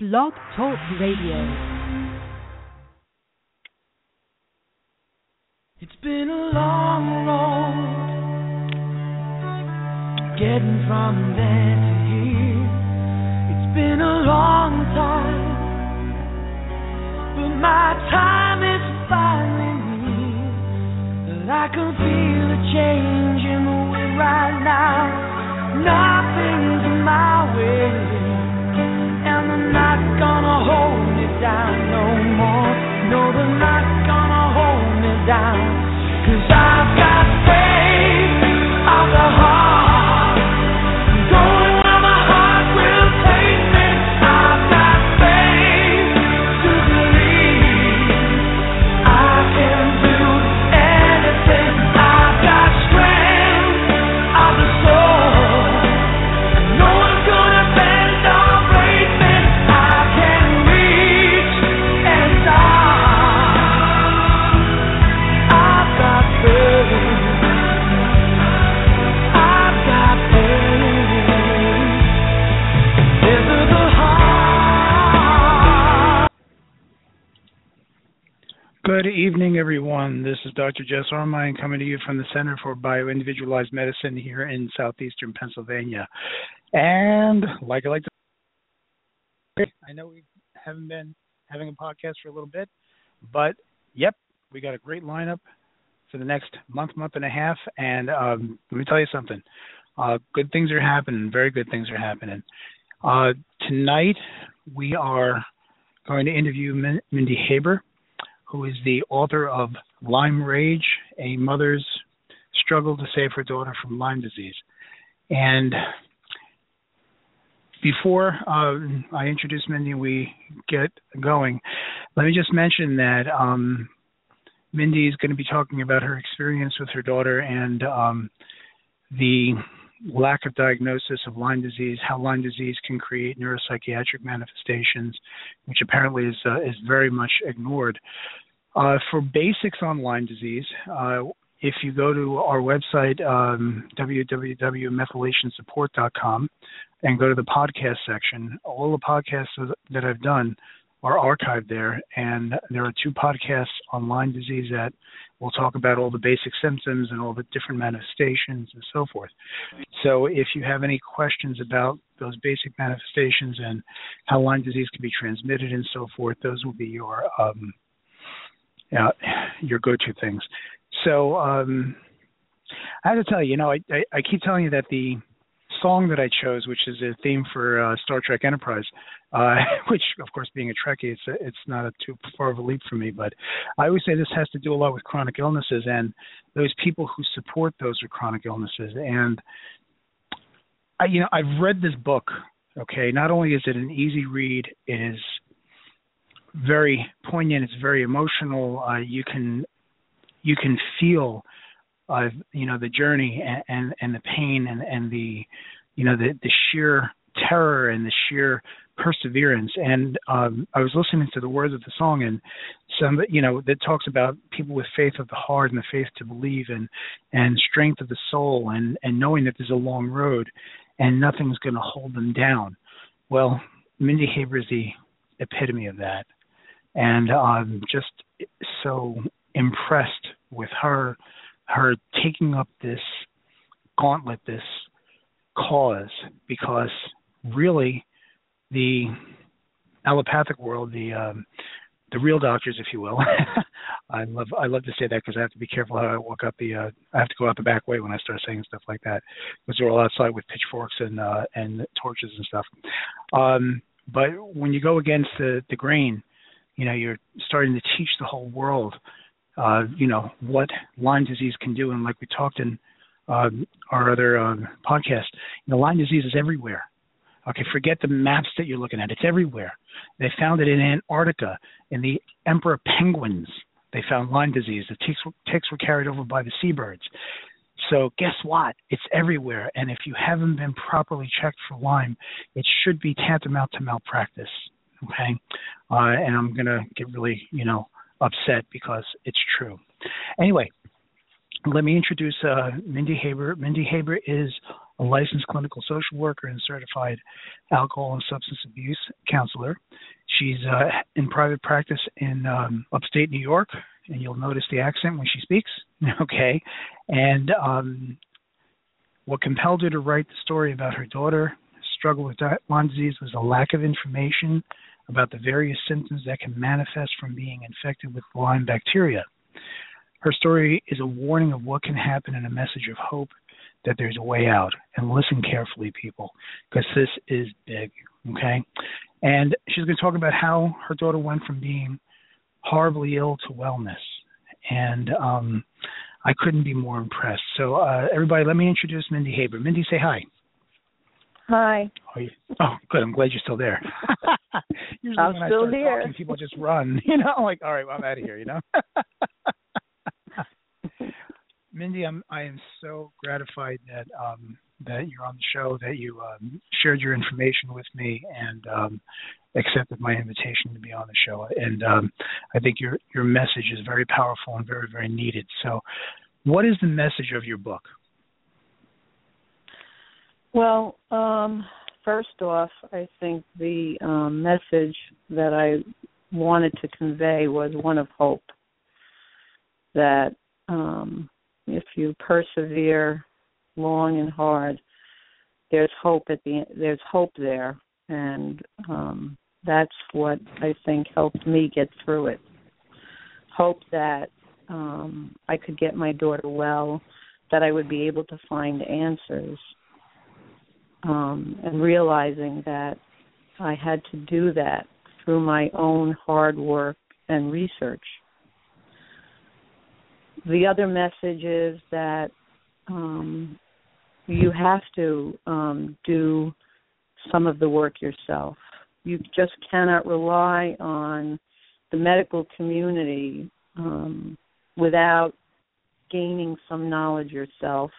Blog Talk Radio. It's been a long road getting from there to here. It's been a long time, but my time is finally near. I can feel a change in the wind right now. Nothing's in my way down no more. No, they're not Good evening, everyone. This is Dr. Jess Armine coming to you from the Center for Bioindividualized Medicine here in southeastern Pennsylvania. And like I like to, I know we haven't been having a podcast for a little bit, but yep, we got a great lineup for the next month, month and a half. And um, let me tell you something. Uh, good things are happening. Very good things are happening. Uh, tonight we are going to interview Mindy Haber who is the author of Lyme Rage, a mother's struggle to save her daughter from Lyme disease. And before uh, I introduce Mindy we get going, let me just mention that um, Mindy is going to be talking about her experience with her daughter and um, the lack of diagnosis of Lyme disease, how Lyme disease can create neuropsychiatric manifestations, which apparently is uh, is very much ignored. Uh, for basics on Lyme disease, uh, if you go to our website, um, www.methylationsupport.com, and go to the podcast section, all the podcasts that I've done are archived there, and there are two podcasts on Lyme disease that will talk about all the basic symptoms and all the different manifestations and so forth. So if you have any questions about those basic manifestations and how Lyme disease can be transmitted and so forth, those will be your um, uh, your go-to things. So um, I have to tell you, you know, I, I, I keep telling you that the song that I chose, which is a theme for uh, Star Trek Enterprise, uh, which of course being a Trekkie, it's it's not a too far of a leap for me. But I always say this has to do a lot with chronic illnesses and those people who support those with chronic illnesses. And I, you know, I've read this book. Okay, not only is it an easy read, it is very poignant. It's very emotional. Uh, you can you can feel uh, you know the journey and, and, and the pain and, and the you know the, the sheer terror and the sheer perseverance. And um, I was listening to the words of the song and some you know that talks about people with faith of the heart and the faith to believe and and strength of the soul and and knowing that there's a long road and nothing's going to hold them down. Well, Mindy Haber is the epitome of that and I'm just so impressed with her her taking up this gauntlet this cause because really the allopathic world the um the real doctors if you will i love i love to say that because i have to be careful how i walk up the uh i have to go out the back way when i start saying stuff like that because they're all outside with pitchforks and uh and torches and stuff um but when you go against the the grain you know you're starting to teach the whole world uh, you know what Lyme disease can do, and like we talked in uh, our other uh, podcast, you know Lyme disease is everywhere. Okay, forget the maps that you're looking at; it's everywhere. They found it in Antarctica in the emperor penguins. They found Lyme disease. The ticks, ticks were carried over by the seabirds. So guess what? It's everywhere, and if you haven't been properly checked for Lyme, it should be tantamount to malpractice okay uh, and i'm going to get really you know upset because it's true anyway let me introduce uh, mindy haber mindy haber is a licensed clinical social worker and certified alcohol and substance abuse counselor. She's uh, in private practice in um, upstate New York, and you'll notice the accent when she speaks. okay, and um, what compelled her to write the story about her daughter struggle with Lyme disease was a lack of information about the various symptoms that can manifest from being infected with Lyme bacteria. Her story is a warning of what can happen and a message of hope that there's a way out. And listen carefully, people, because this is big, okay? And she's going to talk about how her daughter went from being horribly ill to wellness. And um, I couldn't be more impressed. So, uh, everybody, let me introduce Mindy Haber. Mindy, say hi. Hi. Oh, you, oh, good. I'm glad you're still there. Usually I'm when still I start here. Talking, people just run. You know, I'm like, all right, well, I'm out of here. You know. Mindy, I'm I am so gratified that um, that you're on the show, that you um, shared your information with me, and um, accepted my invitation to be on the show. And um, I think your your message is very powerful and very very needed. So, what is the message of your book? Well, um, first off, I think the um, message that I wanted to convey was one of hope. That um, if you persevere long and hard, there's hope at the there's hope there, and um, that's what I think helped me get through it. Hope that um, I could get my daughter well, that I would be able to find answers, um, and realizing that I had to do that through my own hard work and research. The other message is that um, you have to um, do some of the work yourself. You just cannot rely on the medical community um, without gaining some knowledge yourself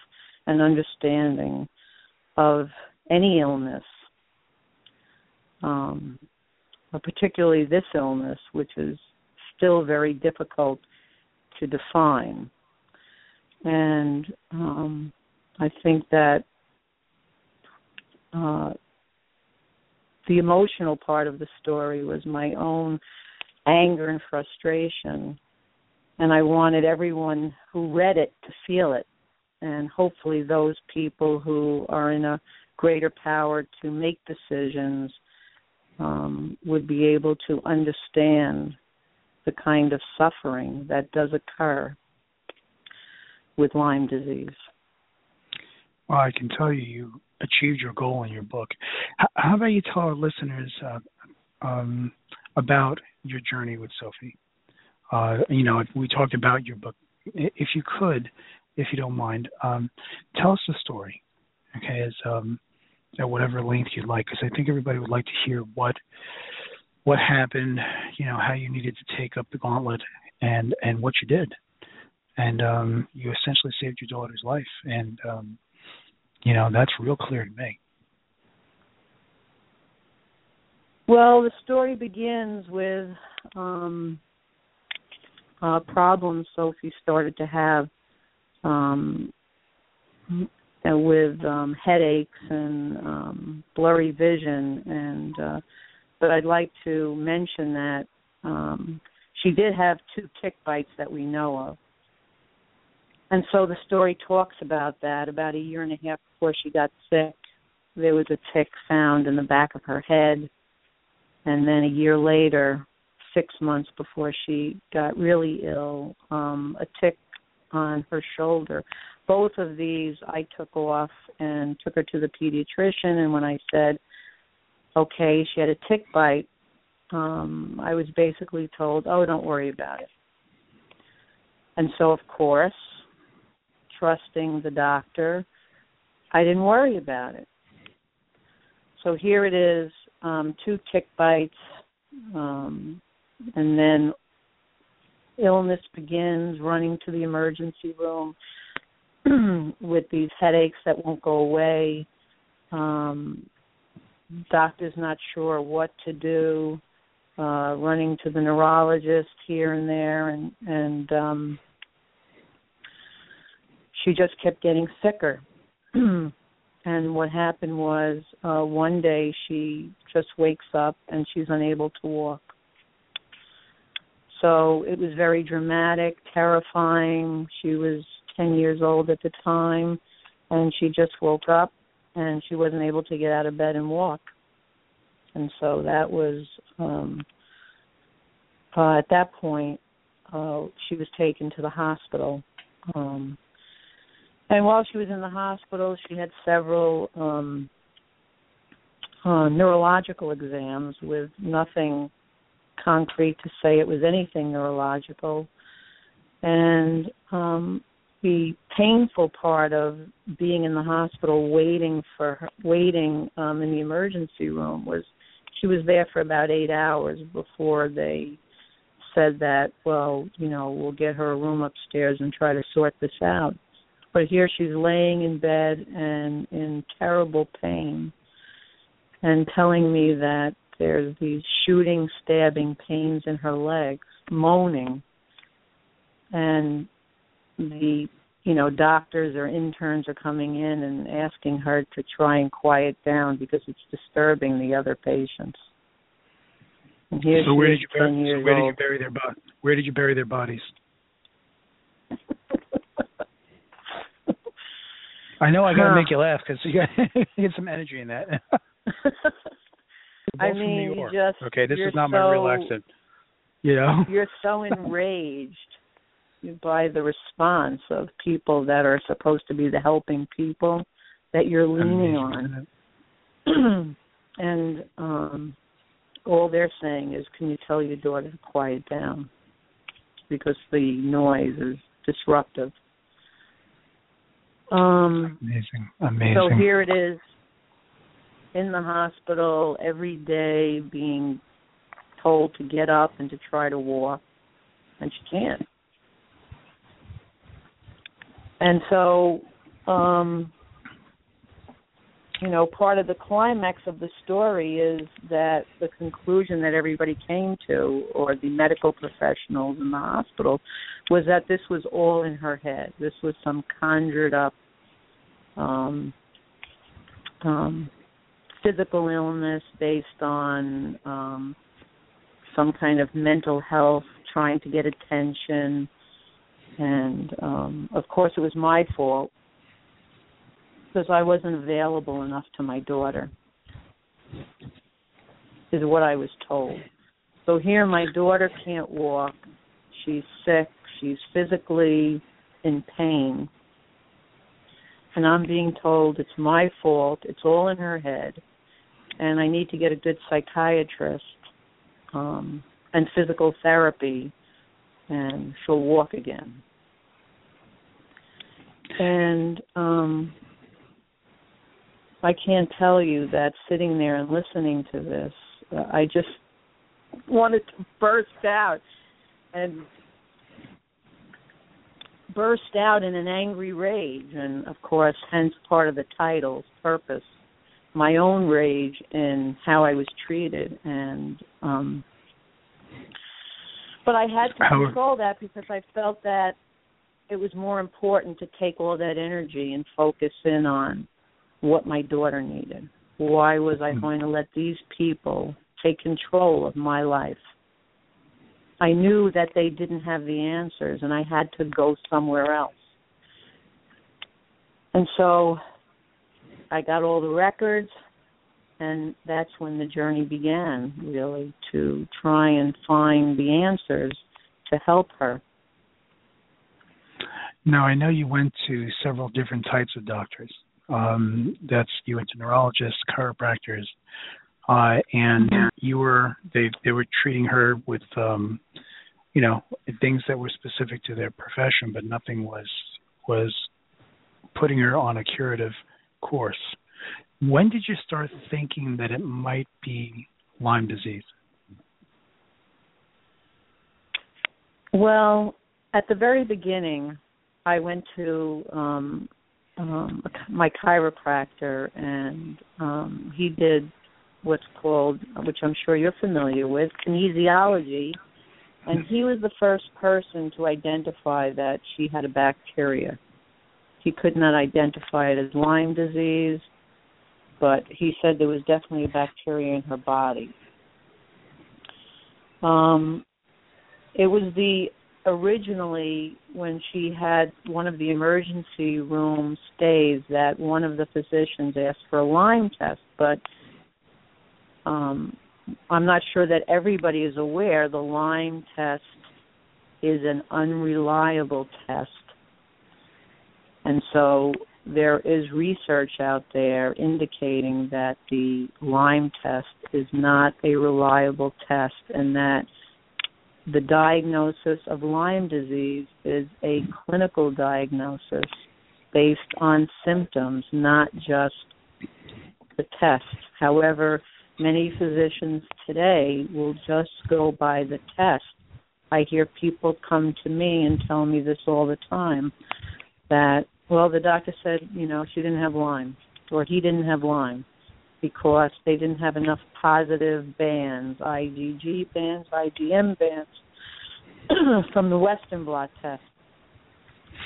and understanding of any illness, um, particularly this illness, which is still very difficult to define. And um, I think that uh, the emotional part of the story was my own anger and frustration. And I wanted everyone who read it to feel it. And hopefully, those people who are in a greater power to make decisions um, would be able to understand the kind of suffering that does occur with Lyme disease. Well, I can tell you, you achieved your goal in your book. H- how about you tell our listeners uh, um, about your journey with Sophie? Uh, you know, we talked about your book. If you could, if you don't mind, um, tell us the story, okay, as um, at whatever length you'd like, because I think everybody would like to hear what what happened, you know, how you needed to take up the gauntlet, and and what you did, and um, you essentially saved your daughter's life, and um, you know that's real clear to me. Well, the story begins with um, uh, problems Sophie started to have um, with um, headaches and um, blurry vision, and uh, but I'd like to mention that um, she did have two tick bites that we know of. And so the story talks about that. About a year and a half before she got sick, there was a tick found in the back of her head. And then a year later, six months before she got really ill, um, a tick on her shoulder. Both of these I took off and took her to the pediatrician. And when I said, okay, she had a tick bite, um, I was basically told, oh, don't worry about it. And so, of course, trusting the doctor, I didn't worry about it. So here it is, um, two tick bites, um, and then illness begins, running to the emergency room with these headaches that won't go away. Um, doctor's not sure what to do. Uh, running to the neurologist here and there, and and um, she just kept getting sicker. and what happened was uh one day she just wakes up and she's unable to walk so it was very dramatic terrifying she was 10 years old at the time and she just woke up and she wasn't able to get out of bed and walk and so that was um uh at that point uh she was taken to the hospital um and while she was in the hospital, she had several um, uh, neurological exams with nothing concrete to say it was anything neurological. And um, the painful part of being in the hospital, waiting for her, waiting um, in the emergency room, was she was there for about eight hours before they said that, well, you know, we'll get her a room upstairs and try to sort this out. But here she's laying in bed and in terrible pain and telling me that there's these shooting stabbing pains in her legs moaning. And the you know doctors or interns are coming in and asking her to try and quiet down because it's disturbing the other patients and here so where did you bury, so where did you bury their bo- where did you bury their bodies I know I got to Huh. make you laugh because you got get some energy in that. I mean, you just okay, this is not my so- real accent. You know, you're so enraged by the response of people that are supposed to be the helping people that you're leaning Amazing. on. and um all they're saying is can you tell your daughter to quiet down because the noise is disruptive. Um Amazing, amazing. so here it is in the hospital every day being told to get up and to try to walk and she can't. And so um you know, part of the climax of the story is that the conclusion that everybody came to, or the medical professionals in the hospital, was that this was all in her head. This was some conjured up um, um, physical illness based on um, some kind of mental health, trying to get attention. And um, of course, it was my fault because I wasn't available enough to my daughter, is what I was told. So here, my daughter can't walk. She's sick. She's physically in pain. And I'm being told it's my fault. It's all in her head. And I need to get a good psychiatrist um, and physical therapy, and she'll walk again. And um, I can't tell you that sitting there and listening to this, uh, I just wanted to burst out and burst out in an angry rage, and of course, hence part of the title's purpose. My own rage in how I was treated, and um, but I had to control that because I felt that it was more important to take all that energy and focus in on what my daughter needed. Why was I Hmm. going to let these people take control of my life? I knew that they didn't have the answers and I had to go somewhere else. And so I got all the records and that's when the journey began really to try and find the answers to help her. Now I know you went to several different types of doctors. Um, that's you went to neurologists, chiropractors, uh, and you were they they were treating her with um, you know things that were specific to their profession, but nothing was was putting her on a curative course. When did you start thinking that it might be Lyme disease? Well, at the very beginning, I went to um, um, my chiropractor, and um, he did what's called, which I'm sure you're familiar with, kinesiology. And he was the first person to identify that she had a bacteria. He could not identify it as Lyme disease, but he said there was definitely a bacteria in her body. Um, it was the originally when she had one of the emergency room stays that one of the physicians asked for a Lyme test, but um, I'm not sure that everybody is aware the Lyme test is an unreliable test. And so there is research out there indicating that the Lyme test is not a reliable test and that the diagnosis of Lyme disease is a clinical diagnosis based on symptoms, not just the test. However, many physicians today will just go by the test. I hear people come to me and tell me this all the time that, well, the doctor said, you know, she didn't have Lyme or he didn't have Lyme because they didn't have enough positive bands, IgG bands, IgM bands from the Western blot test.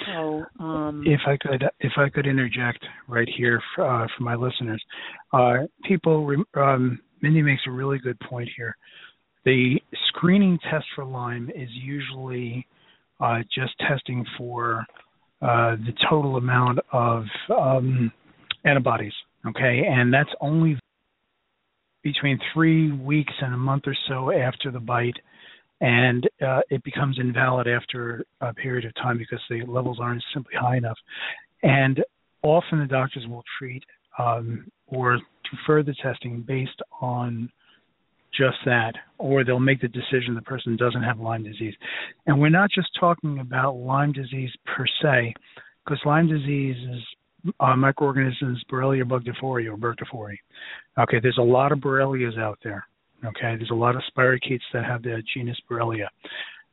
So, um, if I could, if I could interject right here for, uh, for my listeners, uh, people, um, Mindy makes a really good point here. The screening test for Lyme is usually uh, just testing for uh, the total amount of um, antibodies. Okay, and that's only between three weeks and a month or so after the bite, and uh, it becomes invalid after a period of time because the levels aren't simply high enough. And often the doctors will treat um, or do further testing based on just that, or they'll make the decision the person doesn't have Lyme disease. And we're not just talking about Lyme disease per se, because Lyme disease is uh, microorganisms Borrelia burgdorferi or burgdorferi. Okay, there's a lot of Borrelias out there. Okay, there's a lot of spirochetes that have the genus Borrelia.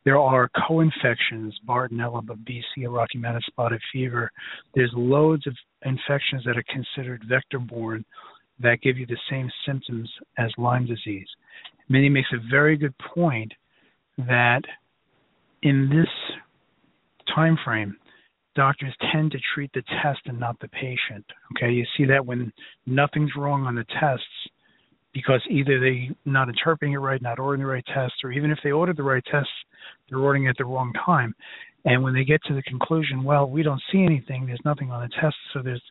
There are co-infections, Bartonella, Babesia, Rocky Mountain spotted fever. There's loads of infections that are considered vector-borne that give you the same symptoms as Lyme disease. Mindy makes a very good point that in this time frame, doctors tend to treat the test and not the patient. Okay, you see that when nothing's wrong on the tests because either they're not interpreting it right, not ordering the right test, or even if they ordered the right tests, they're ordering at the wrong time. And when they get to the conclusion, well, we don't see anything, there's nothing on the test, so there's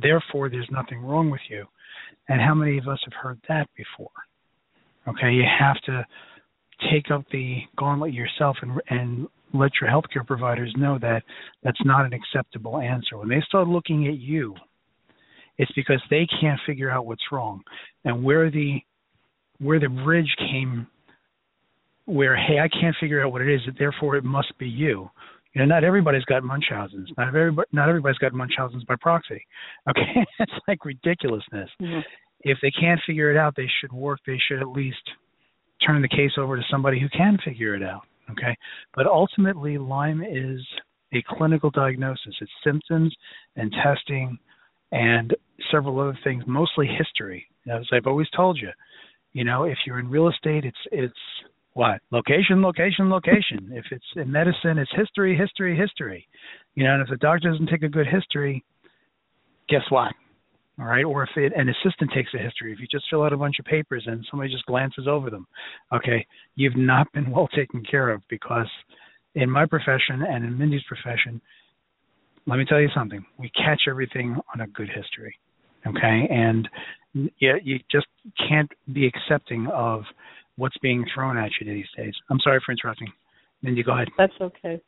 therefore there's nothing wrong with you. And how many of us have heard that before? Okay, you have to take up the gauntlet yourself and and let your healthcare providers know that that's not an acceptable answer. When they start looking at you, it's because they can't figure out what's wrong. And where the where the bridge came where hey, I can't figure out what it is, therefore it must be you. You know, not everybody's got Munchausen's. Not everybody, not everybody's got Munchausen's by proxy. Okay, it's like ridiculousness. Mm-hmm. If they can't figure it out, they should work. They should at least turn the case over to somebody who can figure it out. Okay, but ultimately, Lyme is a clinical diagnosis. It's symptoms and testing and several other things, mostly history. As I've always told you, you know, if you're in real estate, it's it's what location, location, location. if it's in medicine, it's history, history, history. You know, and if the doctor doesn't take a good history, guess what? All right, or if it, an assistant takes a history, if you just fill out a bunch of papers and somebody just glances over them, okay, you've not been well taken care of because in my profession and in Mindy's profession, let me tell you something. We catch everything on a good history. Okay? And yeah, you just can't be accepting of what's being thrown at you these days. I'm sorry for interrupting. Mindy, go ahead. That's okay.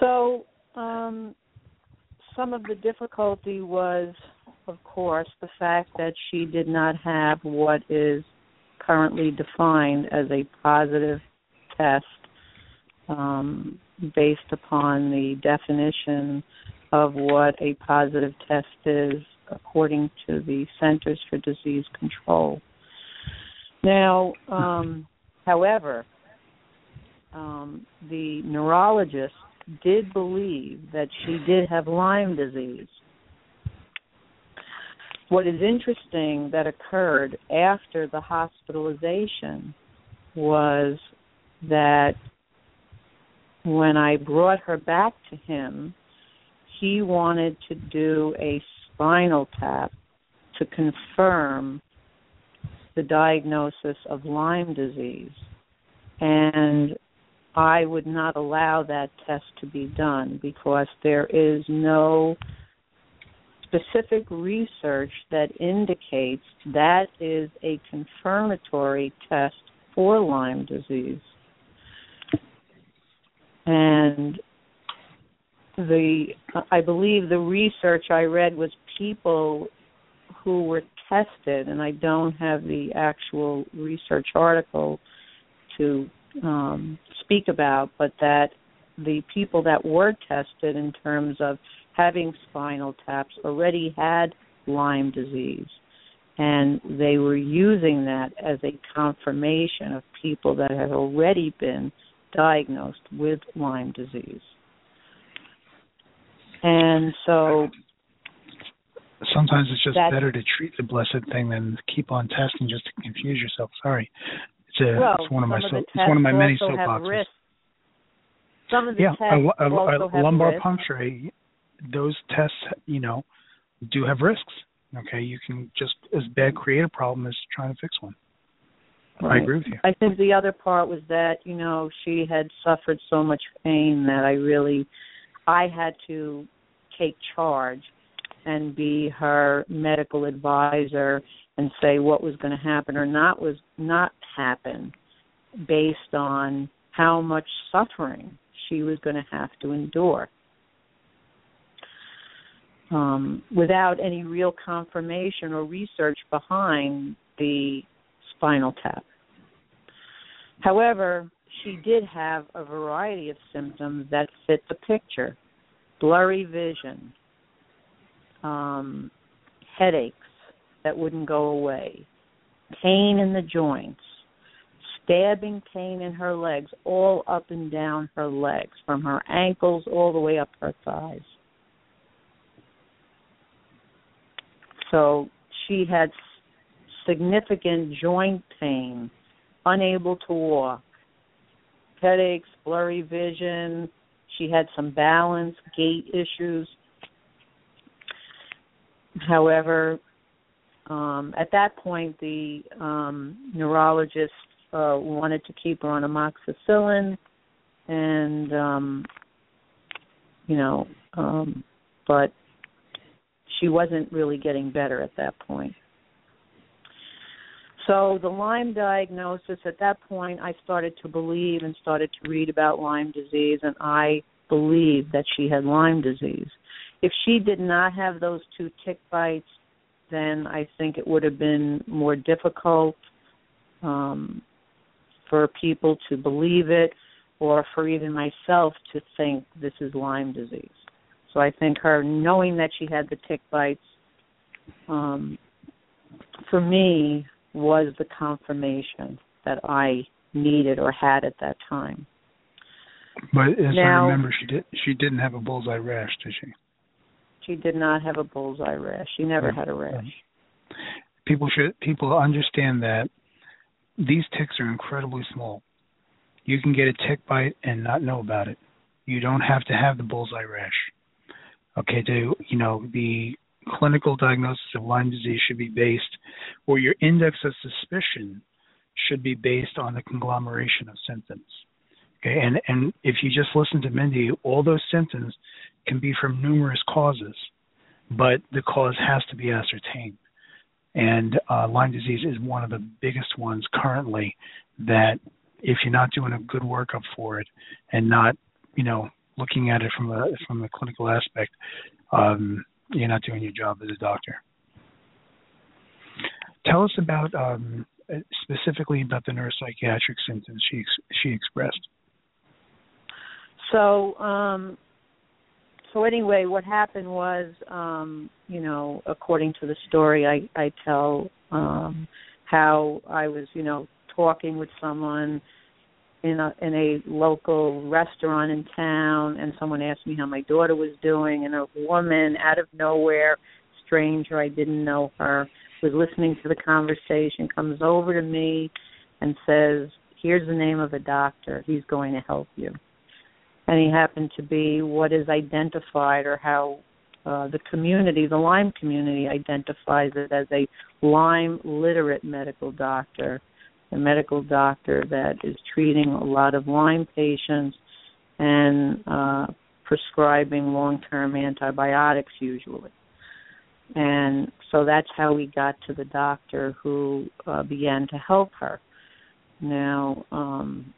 So, um, some of the difficulty was, of course, the fact that she did not have what is currently defined as a positive test um, based upon the definition of what a positive test is according to the Centers for Disease Control. Now, um, however, um, the neurologist did believe that she did have Lyme disease. What is interesting that occurred after the hospitalization was that when I brought her back to him, he wanted to do a spinal tap to confirm the diagnosis of Lyme disease. And I would not allow that test to be done because there is no specific research that indicates that is a confirmatory test for Lyme disease. And the I believe the research I read was people who were tested, and I don't have the actual research article to um, speak about, but that the people that were tested in terms of having spinal taps already had Lyme disease. And they were using that as a confirmation of people that had already been diagnosed with Lyme disease. And so sometimes it's just better to treat the blessed thing than keep on testing just to confuse yourself. Sorry, it's a well, it's one of my so, it's one of my many soapboxes. Some of the yeah, tests a, a, a lumbar risks. puncture. Those tests, you know, do have risks. Okay, you can just as bad create a problem as trying to fix one. Right. I agree with you. I think the other part was that you know she had suffered so much pain that I really, I had to take charge and be her medical advisor and say what was going to happen or not was not happen based on how much suffering she was going to have to endure um, without any real confirmation or research behind the spinal tap. However, she did have a variety of symptoms that fit the picture blurry vision, um, headaches that wouldn't go away, pain in the joints, stabbing pain in her legs, all up and down her legs, from her ankles all the way up her thighs. So she had significant joint pain, unable to walk, headaches, blurry vision. She had some balance, gait issues. However, um, at that point, the um, neurologist uh, wanted to keep her on amoxicillin, and um, you know, um, but she wasn't really getting better at that point. So the Lyme diagnosis, at that point, I started to believe and started to read about Lyme disease, and I believed that she had Lyme disease. If she did not have those two tick bites, then I think it would have been more difficult um, for people to believe it, or for even myself to think this is Lyme disease. So I think her knowing that she had the tick bites, um, for me, was the confirmation that I needed or had at that time. But as now, I remember, she did she didn't have a bullseye rash, did she? She did not have a bullseye rash. She never had a rash. People should people understand that these ticks are incredibly small. You can get a tick bite and not know about it. You don't have to have the bullseye rash. Okay, to you know the clinical diagnosis of Lyme disease should be based, or your index of suspicion should be based on the conglomeration of symptoms. Okay, and and if you just listen to Mindy, all those symptoms can be from numerous causes, but the cause has to be ascertained. And uh, Lyme disease is one of the biggest ones currently that if you're not doing a good workup for it and not, you know, looking at it from a from a clinical aspect, um, you're not doing your job as a doctor. Tell us about um, specifically about the neuropsychiatric symptoms she she expressed. So, um, so anyway, what happened was, um, you know, according to the story I I tell, um, how I was, you know, talking with someone in a in a local restaurant in town and someone asked me how my daughter was doing and a woman out of nowhere stranger i didn't know her was listening to the conversation comes over to me and says here's the name of a doctor. He's going to help you. And he happened to be what is identified or how uh, the community, the Lyme community, identifies it as a Lyme literate medical doctor, a medical doctor that is treating a lot of Lyme patients and uh, prescribing long term antibiotics usually. And so that's how we got to the doctor who uh, began to help her. Now, um,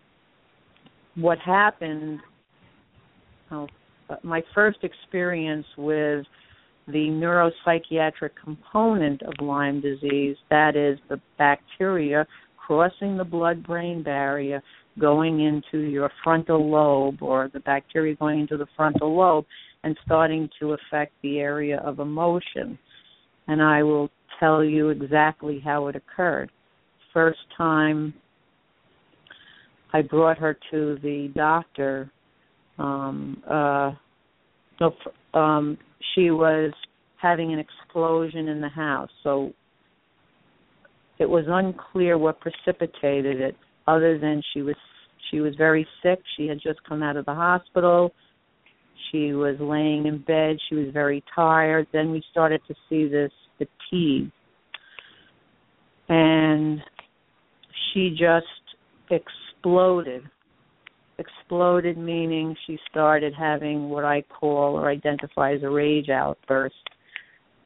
what happened, uh, my first experience with the neuropsychiatric component of Lyme disease, that is the bacteria crossing the blood brain barrier, going into your frontal lobe, or the bacteria going into the frontal lobe and starting to affect the area of emotion. And I will tell you exactly how it occurred. First time I brought her to the doctor, um, uh, no, um, she was having an explosion in the house. So it was unclear what precipitated it, other than she was she was very sick. She had just come out of the hospital. She was laying in bed. She was very tired. Then we started to see this fatigue. And she just exploded. Exploded meaning she started having what I call or identify as a rage outburst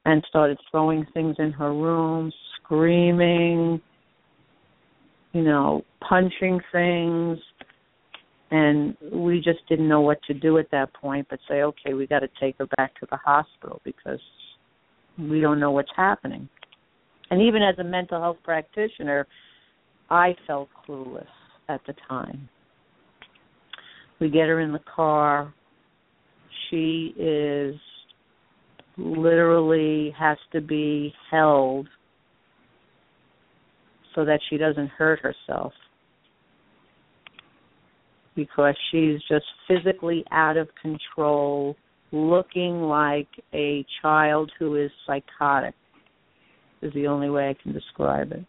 and started throwing things in her room, screaming, you know, punching things. And we just didn't know what to do at that point, but say, okay, we got to take her back to the hospital because we don't know what's happening. And even as a mental health practitioner, I felt clueless at the time. We get her in the car. She is literally has to be held so that she doesn't hurt herself because she's just physically out of control, looking like a child who is psychotic, is the only way I can describe it.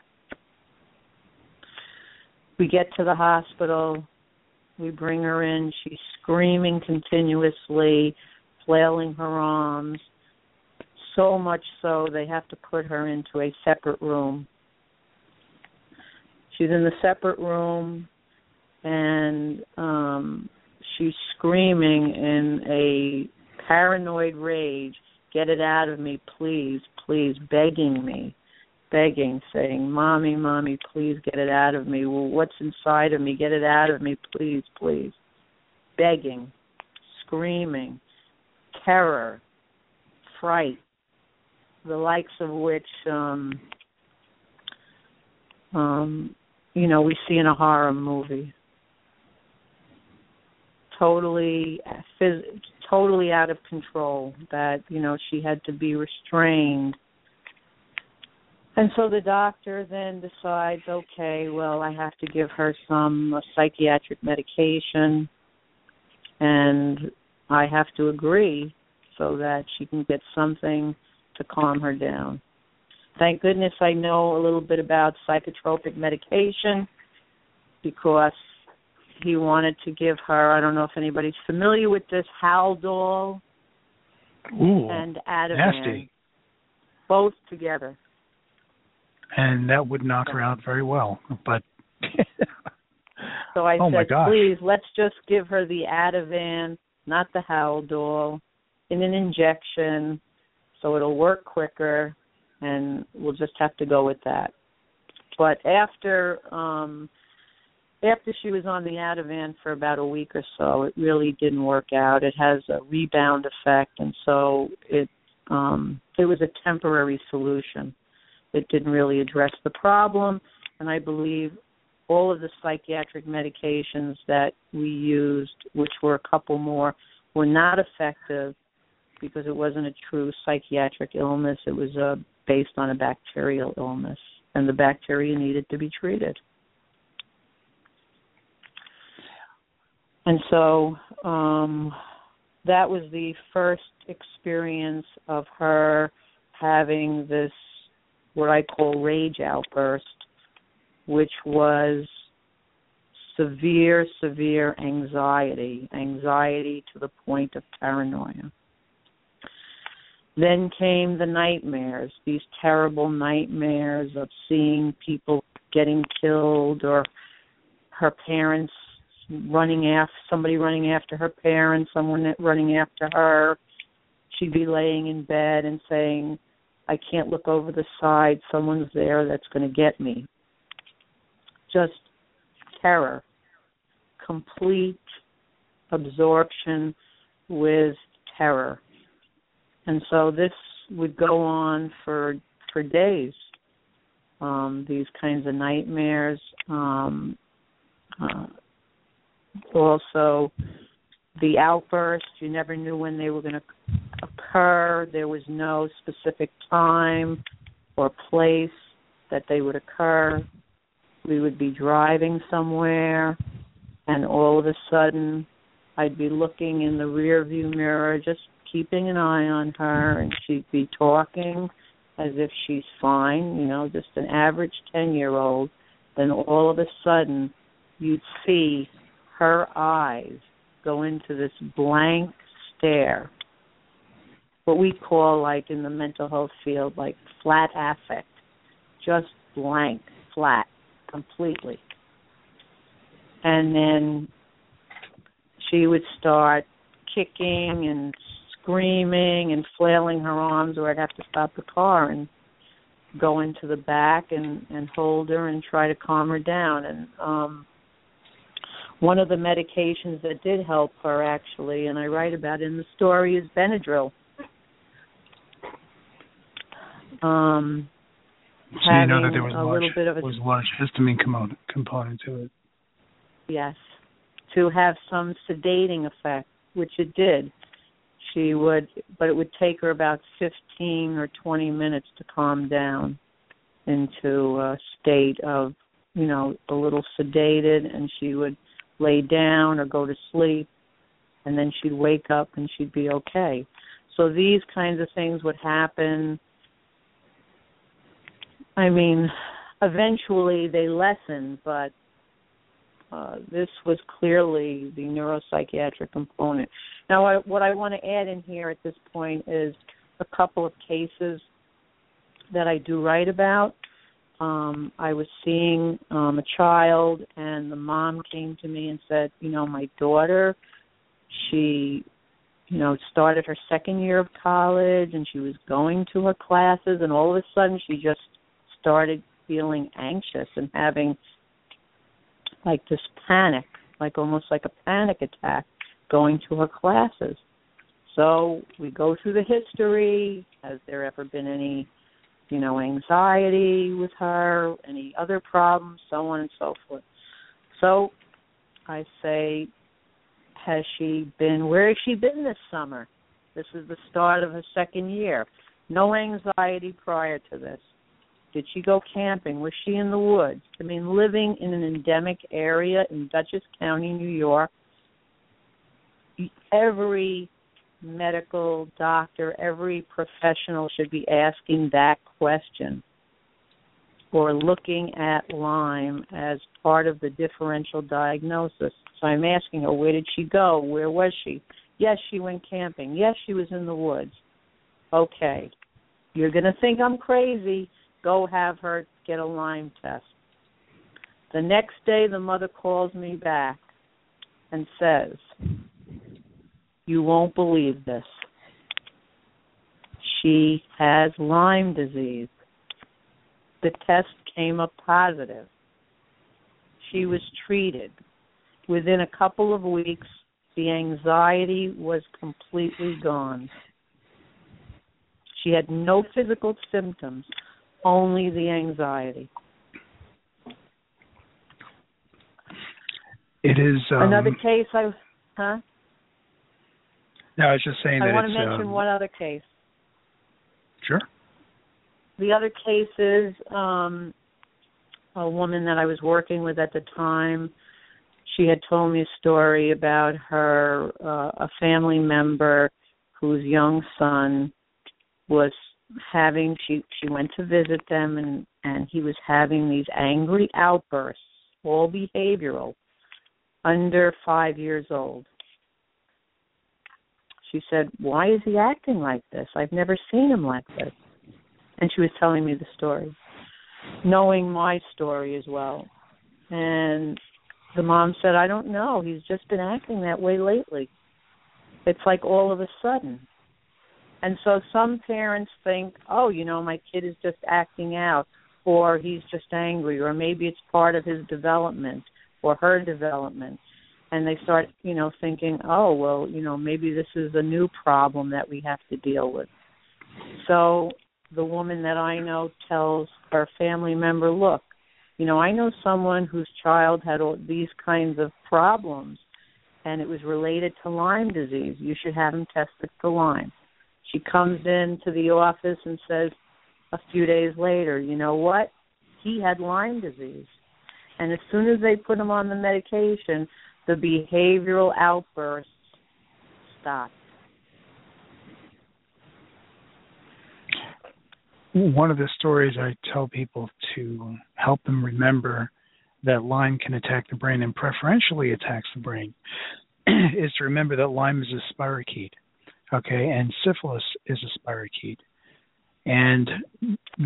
We get to the hospital, we bring her in, she's screaming continuously, flailing her arms, so much so they have to put her into a separate room. She's in the separate room and um she's screaming in a paranoid rage, get it out of me, please, please, begging me, begging, saying, Mommy, Mommy, please get it out of me. Well, what's inside of me? Get it out of me, please, please. Begging, screaming, terror, fright, the likes of which um um you know we see in a horror movie totally phys- totally out of control that you know she had to be restrained and so the doctor then decides okay well i have to give her some uh, psychiatric medication and i have to agree so that she can get something to calm her down. Thank goodness I know a little bit about psychotropic medication because he wanted to give her, I don't know if anybody's familiar with this, Haldol Ooh, and Ativan. nasty. Both together. And that would knock her out very well. But So I Oh, said, please, let's just give her the Ativan, not the Haldol, in an injection, so it'll work quicker, and we'll just have to go with that. But after um after she was on the Ativan for about a week or so, it really didn't work out. It has a rebound effect, and so it um it was a temporary solution. It didn't really address the problem, and I believe all of the psychiatric medications that we used, which were a couple more, were not effective because it wasn't a true psychiatric illness. It was uh, based on a bacterial illness, and the bacteria needed to be treated. And so um, that was the first experience of her having this, what I call rage outburst, which was severe, severe anxiety, anxiety to the point of paranoia. Then came the nightmares, these terrible nightmares of seeing people getting killed or her parents running after somebody running after her parents, someone running after her. She'd be laying in bed and saying, I can't look over the side, someone's there that's going to get me. Just terror, complete absorption with terror. And so this would go on for for days. Um, these kinds of nightmares. Um, uh, also, the outbursts. You never knew when they were going to occur. There was no specific time or place that they would occur. We would be driving somewhere, and all of a sudden, I'd be looking in the rear view mirror, just keeping an eye on her, and she'd be talking as if she's fine, you know, just an average 10 year old. Then all of a sudden, you'd see her eyes go into this blank stare, what we call, like in the mental health field, like flat affect, just blank, flat, completely. And then she would start kicking and screaming and flailing her arms or I'd have to stop the car and go into the back and and hold her and try to calm her down and um one of the medications that did help her actually and I write about in the story is Benadryl. Um so you know that there was a large, little bit of a was large histamine component component to it. Yes. To have some sedating effect, which it did she would but it would take her about 15 or 20 minutes to calm down into a state of you know a little sedated and she would lay down or go to sleep and then she'd wake up and she'd be okay. So these kinds of things would happen. I mean eventually they lessen but uh, this was clearly the neuropsychiatric component. Now, I, what I want to add in here at this point is a couple of cases that I do write about. Um, I was seeing um, a child, and the mom came to me and said, "You know, my daughter, she, you know, started her second year of college, and she was going to her classes, and all of a sudden, she just started feeling anxious and having like this panic, like almost like a panic attack going to her classes. So we go through the history. Has there ever been any, you know, anxiety with her, any other problems, so on and so forth. So I say, has she been, where has she been this summer? This is the start of her second year. No anxiety prior to this. Did she go camping? Was she in the woods? I mean, living in an endemic area in Dutchess County, New York, every medical doctor, every professional should be asking that question or looking at Lyme as part of the differential diagnosis. So I'm asking her, where did she go? Where was she? Yes, she went camping. Yes, she was in the woods. Okay. You're going to think I'm crazy go have her get a Lyme test. The next day, the mother calls me back and says, You won't believe this. She has Lyme disease. The test came up positive. She was treated. Within a couple of weeks, the anxiety was completely gone. She had no physical symptoms only the anxiety. It is um, another case. I huh? No, I was just saying I want to mention um, one other case. Sure. The other case is um, a woman that I was working with at the time. She had told me a story about her uh, a family member whose young son was having she she went to visit them and and he was having these angry outbursts all behavioral under 5 years old she said, "Why is he acting like this? I've never seen him like this." And she was telling me the story, knowing my story as well. And the mom said, "I don't know. He's just been acting that way lately. It's like all of a sudden." And so some parents think, "Oh, you know, my kid is just acting out." Or he's just angry, or maybe it's part of his development or her development. And they start you know thinking oh well you know maybe this is a new problem that we have to deal with. So the woman that i know tells her family member look you know i know someone whose child had all these kinds of problems and it was related to lyme disease. You should have him tested for lyme she comes in to the office and says a few days later you know what? He had lyme disease. And as soon as they put him on the medication, the behavioral outbursts stopped. One of the stories I tell people to help them remember that Lyme can attack the brain and preferentially attacks the brain is to remember that Lyme is a spirochete, okay, and syphilis is a spirochete and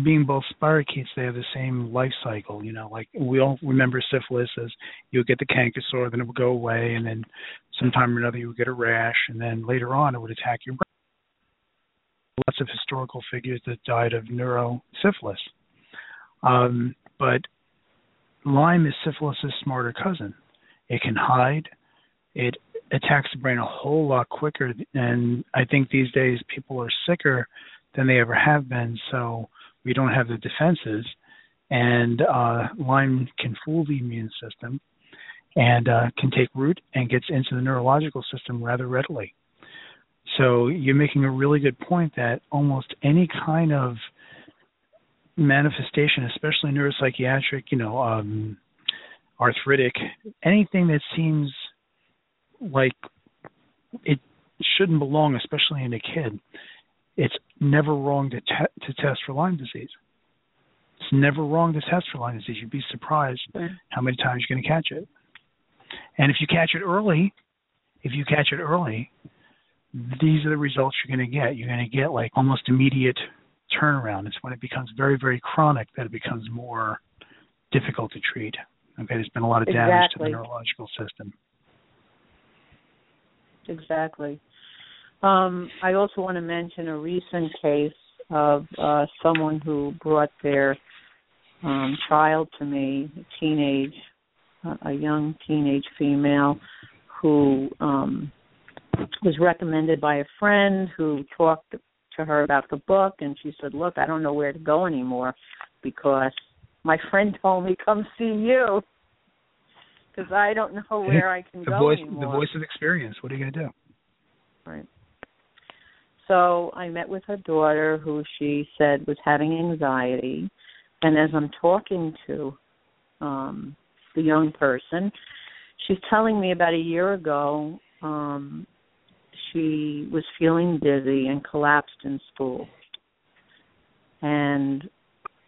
being both spirochetes, they have the same life cycle. You know, like we all remember syphilis as you would get the canker sore, then it will go away, and then sometime or another you would get a rash, and then later on it would attack your brain. Lots of historical figures that died of neurosyphilis. Um, but Lyme is syphilis' smarter cousin. It can hide. It attacks the brain a whole lot quicker, and I think these days people are sicker than they ever have been. So we don't have the defenses, and uh, Lyme can fool the immune system and uh, can take root and gets into the neurological system rather readily. So you're making a really good point that almost any kind of manifestation, especially neuropsychiatric, you know, um, arthritic, anything that seems like it shouldn't belong, especially in a kid, it's never wrong to, te- to test for Lyme disease. It's never wrong to test for Lyme disease. You'd be surprised how many times you're going to catch it. And if you catch it early, if you catch it early, these are the results you're going to get. You're going to get like almost immediate turnaround. It's when it becomes very, very chronic that it becomes more difficult to treat. Okay, there's been a lot of damage exactly. to the neurological system. Exactly. Um, I also want to mention a recent case of uh, someone who brought their um, child to me, a teenage, a young teenage female, who um, was recommended by a friend who talked to her about the book, and she said, "Look, I don't know where to go anymore because my friend told me come see you." Because I don't know where I can the go voice, anymore. The voice of experience. What are you going to do? Right. So I met with her daughter, who she said was having anxiety. And as I'm talking to um, the young person, she's telling me about a year ago um, she was feeling dizzy and collapsed in school. And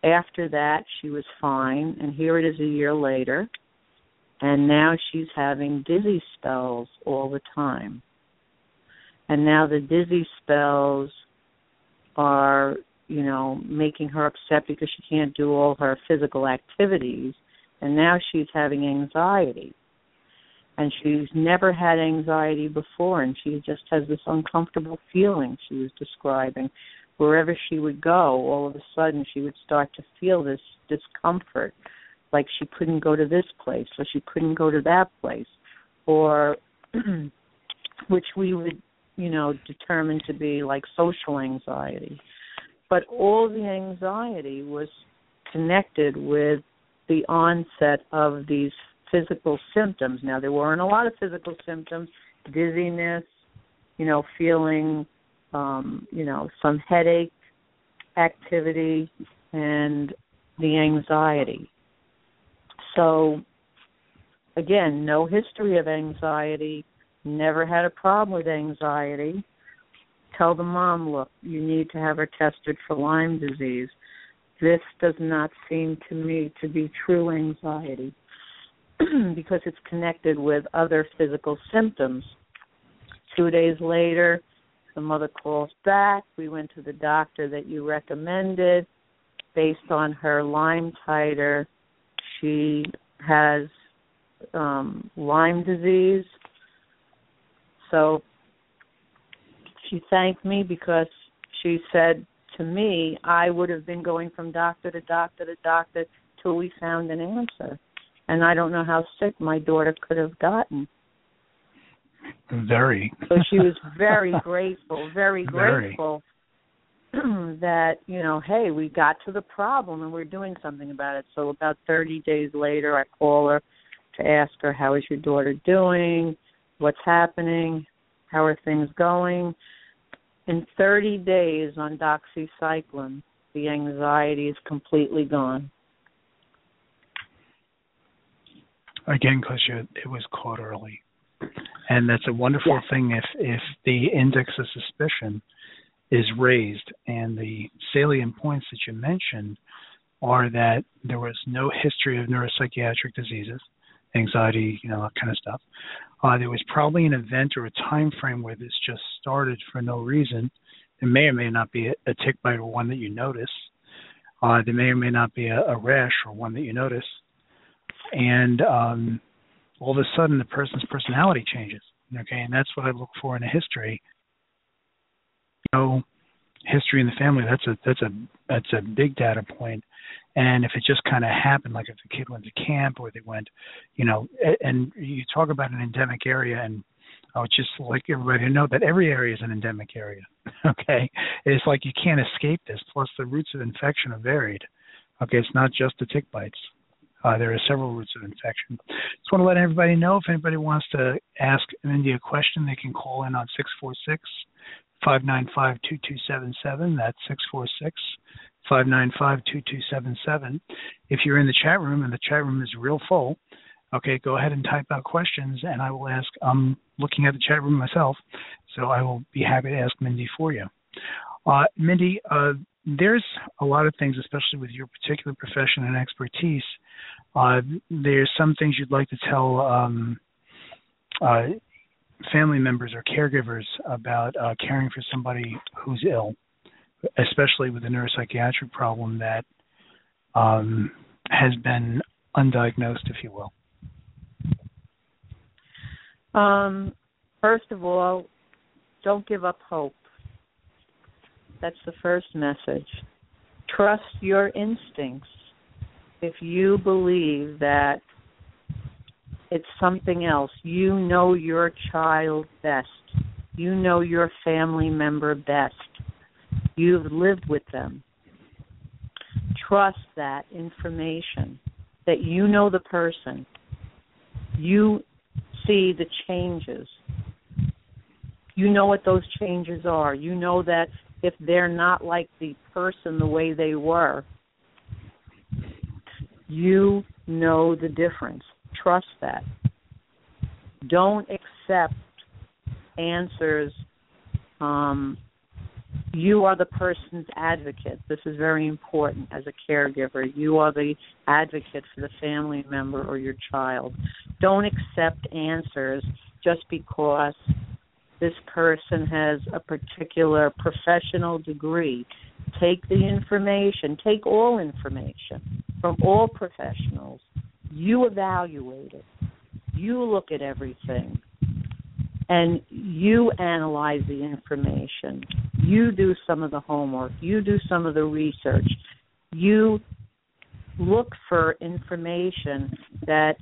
after that, she was fine. And here it is a year later. And now she's having dizzy spells all the time. And now the dizzy spells are you know making her upset because she can't do all her physical activities. And now she's having anxiety. And she's never had anxiety before. And she just has this uncomfortable feeling she was describing. Wherever she would go all of a sudden she would start to feel this discomfort like she couldn't go to this place or she couldn't go to that place or which we would you know, determine to be like social anxiety. But all the anxiety was connected with the onset of these physical symptoms. Now, there weren't a lot of physical symptoms dizziness, you know, feeling, um, you know, some headache activity, and the anxiety. So, again, no history of anxiety, never had a problem with anxiety. Tell the mom, look, you need to have her tested for Lyme disease. This does not seem to me to be true anxiety because it's connected with other physical symptoms. Two days later, the mother calls back. We went to the doctor that you recommended. Based on her Lyme titer, she has um, Lyme disease. So she thanked me because she said to me, I would have been going from doctor to doctor to doctor till we found an answer. And I don't know how sick my daughter could have gotten. Very. so she was very grateful, very Very. grateful that, you know, hey, we got to the problem and we're doing something about it. So about 30 days later, I call her to ask her, how is your daughter doing? What's happening? How are things going? In 30 days on doxycycline, the anxiety is completely gone. Again, because it was caught early, and that's a wonderful Yeah. thing if if the index of suspicion is raised, and the salient points that you mentioned are that there was no history of neuropsychiatric diseases, anxiety, you know, that kind of stuff. Uh, there was probably an event or a time frame where this just started for no reason. It may or may not be a, a tick bite or one that you notice. Uh, there may or may not be a, a rash or one that you notice. And um, all of a sudden, the person's personality changes. Okay, and that's what I look for in a history. Know, history in the family. That's a that's a that's a big data point. And if it just kind of happened, like if the kid went to camp or they went, you know, and you talk about an endemic area, and I would just like everybody to know that every area is an endemic area. Okay, it's like you can't escape this. Plus, the routes of infection are varied. Okay, it's not just the tick bites. Uh, there are several routes of infection. Just want to let everybody know if anybody wants to ask Mindy a question, they can call in on 646 595 2277. That's 646 595 2277. If you're in the chat room and the chat room is real full, okay, go ahead and type out questions and I will ask. I'm looking at the chat room myself, so I will be happy to ask Mindy for you. Uh, Mindy, uh, there's a lot of things, especially with your particular profession and expertise. Uh, there's some things you'd like to tell um, uh, family members or caregivers about uh, caring for somebody who's ill, especially with a neuropsychiatric problem that um, has been undiagnosed, if you will. Um, first of all, don't give up hope. That's the first message. Trust your instincts. If you believe that it's something else, you know your child best. You know your family member best. You've lived with them. Trust that information that you know the person. You see the changes. You know what those changes are. You know that if they're not like the person the way they were, you know the difference. Trust that. Don't accept answers. Um, you are the person's advocate. This is very important as a caregiver. You are the advocate for the family member or your child. Don't accept answers just because this person has a particular professional degree. Take the information, take all information from all professionals. You evaluate it. You look at everything and you analyze the information. You do some of the homework. You do some of the research. You look for information that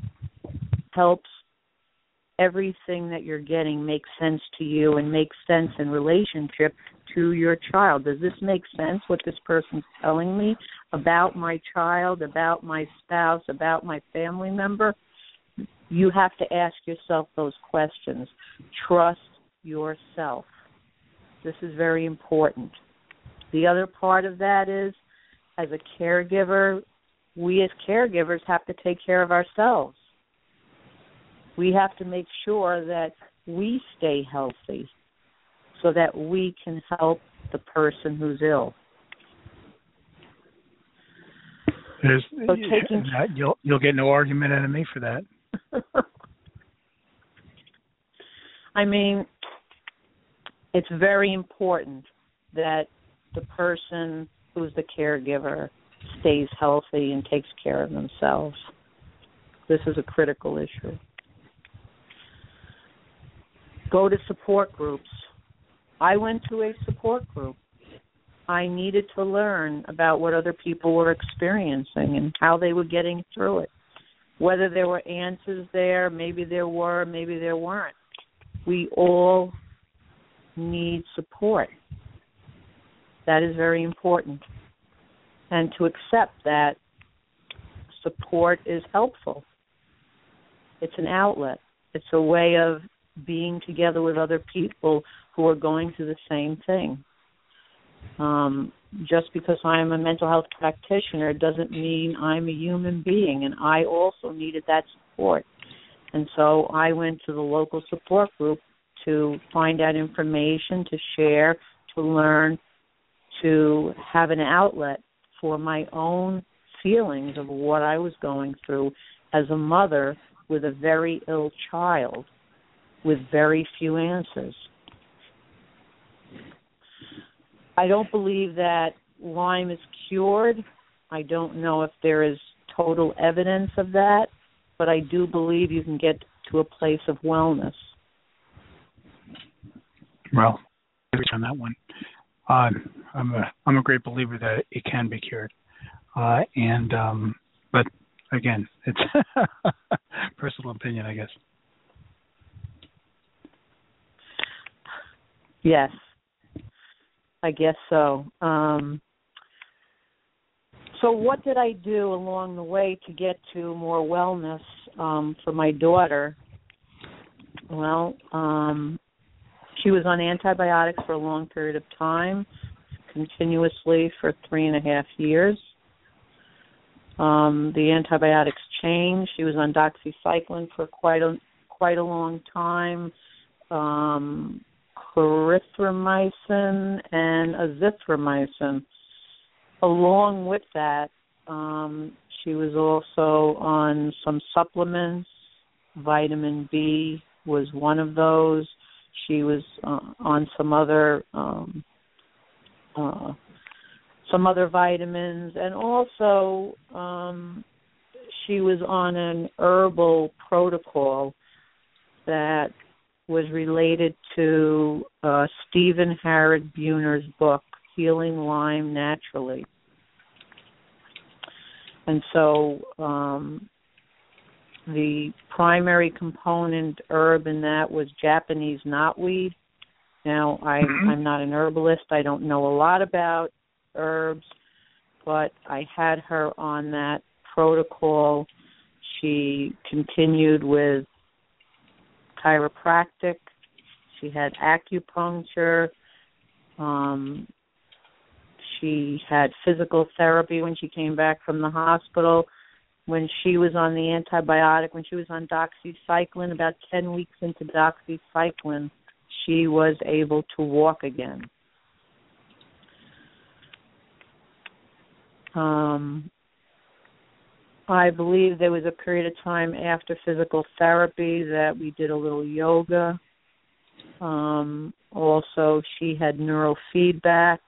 helps everything that you're getting makes sense to you and makes sense in relationship to your child. Does this make sense what this person's telling me about my child, about my spouse, about my family member? You have to ask yourself those questions. Trust yourself. This is very important. The other part of that is as a caregiver, we as caregivers have to take care of ourselves. We have to make sure that we stay healthy so that we can help the person who's ill. There's, So taking- you'll you'll get no argument out of me for that. I mean, it's very important that the person who's the caregiver stays healthy and takes care of themselves. This is a critical issue. Go to support groups. I went to a support group. I needed to learn about what other people were experiencing and how they were getting through it. Whether there were answers there, maybe there were, maybe there weren't. We all need support. That is very important. And to accept that support is helpful. It's an outlet, it's a way of being together with other people who are going through the same thing. Um, just because I'm a mental health practitioner doesn't mean I'm a human being, and I also needed that support. And so I went to the local support group to find out information, to share, to learn, to have an outlet for my own feelings of what I was going through as a mother with a very ill child with very few answers. I don't believe that Lyme is cured. I don't know if there is total evidence of that, but I do believe you can get to a place of wellness. Well, on that one, uh, I'm a I'm a great believer that it can be cured, uh, and um, but again, it's personal opinion, I guess. Yes, I guess so. Um, so, what did I do along the way to get to more wellness um, for my daughter? Well, um, she was on antibiotics for a long period of time, continuously for three and a half years. Um, the antibiotics changed. She was on doxycycline for quite a quite a long time. Um, clarithromycin and azithromycin. Along with that, um, she was also on some supplements. Vitamin B was one of those. She was uh, on some other um, uh, some other vitamins, and also um, she was on an herbal protocol that was related to uh, Stephen Harrod Buhner's book, Healing Lyme Naturally. And so um, the primary component herb in that was Japanese knotweed. Now, I, mm-hmm. I'm not an herbalist. I don't know a lot about herbs, but I had her on that protocol. She continued with chiropractic. She had acupuncture. Um, she had physical therapy when she came back from the hospital. When she was on the antibiotic, when she was on doxycycline, about 10 weeks into doxycycline, she was able to walk again. Um, I believe there was a period of time after physical therapy that we did a little yoga. Um, also, she had neurofeedback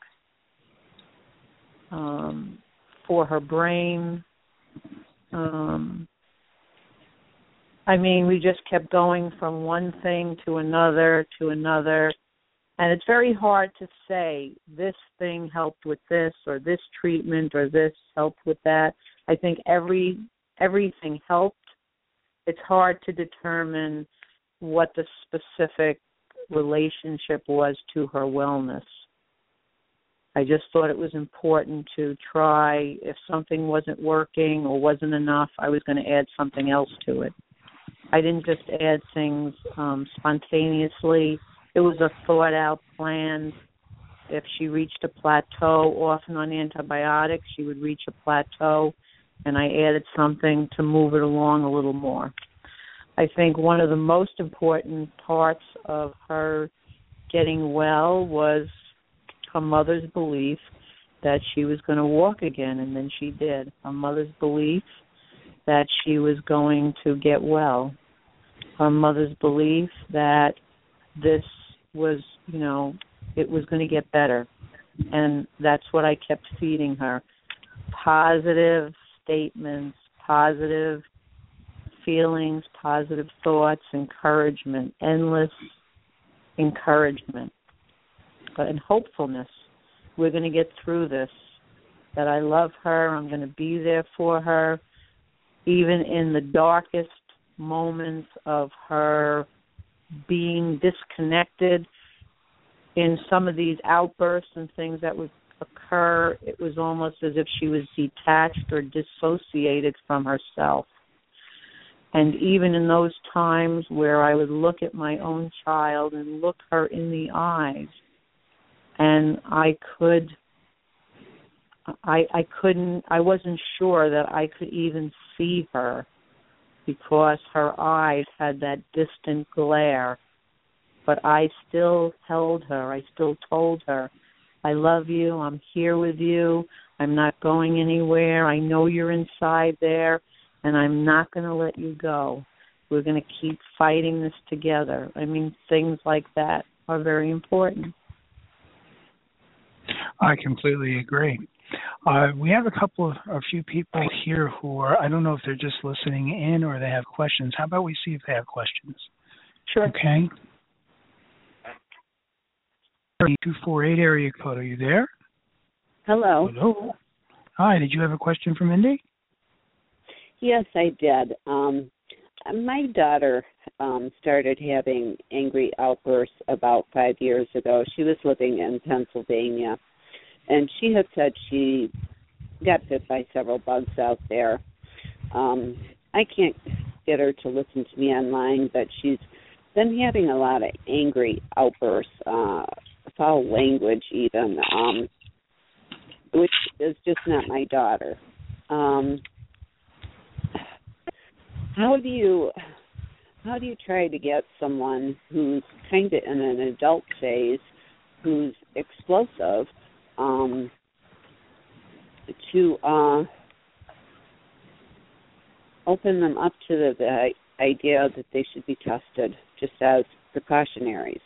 um, for her brain. Um, I mean, we just kept going from one thing to another to another. And it's very hard to say this thing helped with this or this treatment or this helped with that I think every everything helped. It's hard to determine what the specific relationship was to her wellness. I just thought it was important to try if something wasn't working or wasn't enough, I was going to add something else to it. I didn't just add things um, spontaneously. It was a thought out plan. If she reached a plateau, often on antibiotics, she would reach a plateau and I added something to move it along a little more. I think one of the most important parts of her getting well was her mother's belief that she was going to walk again, and then she did. Her mother's belief that she was going to get well. Her mother's belief that this was, you know, it was going to get better. And that's what I kept feeding her. Positive statements, positive feelings, positive thoughts, encouragement, endless encouragement, and hopefulness. We're going to get through this. That I love her. I'm going to be there for her, even in the darkest moments of her being disconnected in some of these outbursts and things that would occur, it was almost as if she was detached or dissociated from herself. And even in those times where I would look at my own child and look her in the eyes, and I could, I I couldn't, I wasn't sure that I could even see her because her eyes had that distant glare. But I still held her. I still told her, I love you. I'm here with you. I'm not going anywhere. I know you're inside there, and I'm not going to let you go. We're going to keep fighting this together. I mean, things like that are very important. I completely agree. Uh, we have a couple of a few people here who are I don't know if they're just listening in or they have questions. How about we see if they have questions? Sure. Okay. Two four eight area code. Are you there? Hello. Hello. Hi. Did you have a question for Mindy? Yes, I did. Um, my daughter um, started having angry outbursts about five years ago. She was living in Pennsylvania, and she had said she got bit by several bugs out there. Um, I can't get her to listen to me online, but she's been having a lot of angry outbursts. Uh, foul language even um which is just not my daughter. Um how do you how do you try to get someone who's kind of in an adult phase who's explosive um to uh open them up to the, the idea that they should be tested just as precautionaries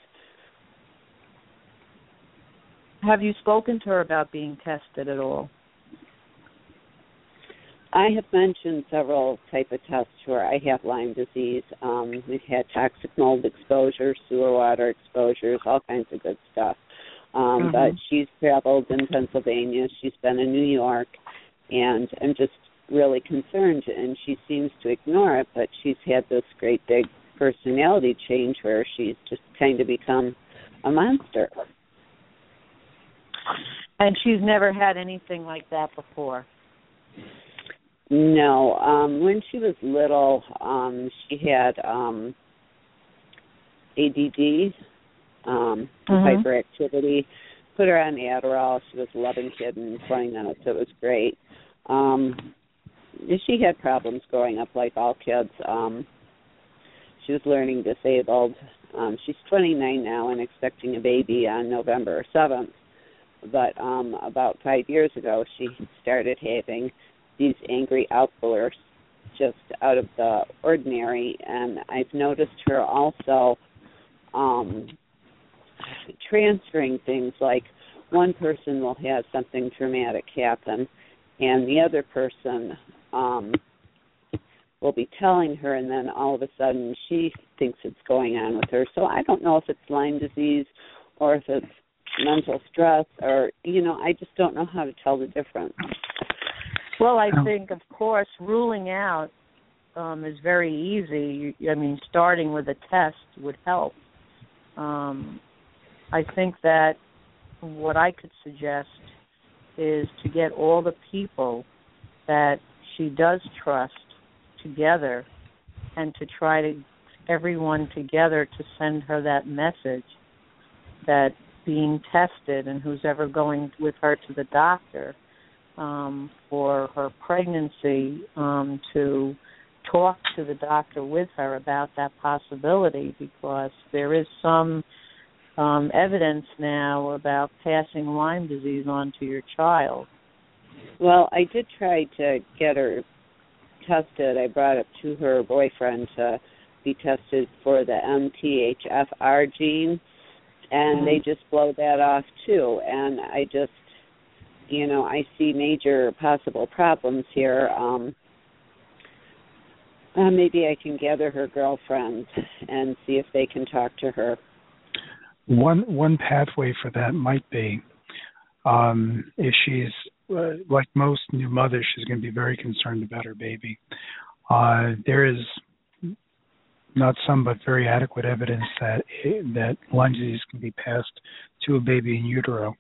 have you spoken to her about being tested at all? I have mentioned several type of tests where I have Lyme disease. Um, we've had toxic mold exposure, sewer water exposures, all kinds of good stuff. Um, mm-hmm. But she's traveled in Pennsylvania. She's been in New York, and I'm just really concerned. And she seems to ignore it, but she's had this great big personality change where she's just kind of become a monster. And she's never had anything like that before. No. Um when she was little, um she had um ADD, um mm-hmm. hyperactivity. Put her on Adderall. She was a loving kid and playing on it, so it was great. Um she had problems growing up like all kids. Um she was learning disabled. Um she's 29 now and expecting a baby on November 7th but um about five years ago she started having these angry outbursts just out of the ordinary. And I've noticed her also um transferring things like one person will have something traumatic happen and the other person um will be telling her and then all of a sudden she thinks it's going on with her. So i don't know if it's lyme disease or if it's mental stress or you know i just don't know how to tell the difference. Well i think of course ruling out um is very easy. I mean starting with a test would help. Um i think that what i could suggest is to get all the people that she does trust together and to try to everyone together to send her that message that being tested and who's ever going with her to the doctor um, for her pregnancy um, to talk to the doctor with her about that possibility because there is some um, evidence now about passing Lyme disease on to your child. Well, I did try to get her tested. I brought it to her boyfriend to be tested for the MTHFR gene and Mm-hmm. they just blow that off too. And I just, you know, I see major possible problems here. Um, uh, maybe I can gather her girlfriends and see if they can talk to her. One one pathway for that might be um, if she's uh, like most new mothers, she's going to be very concerned about her baby. Uh, there is not some but very adequate evidence that that Lyme disease can be passed to a baby in utero,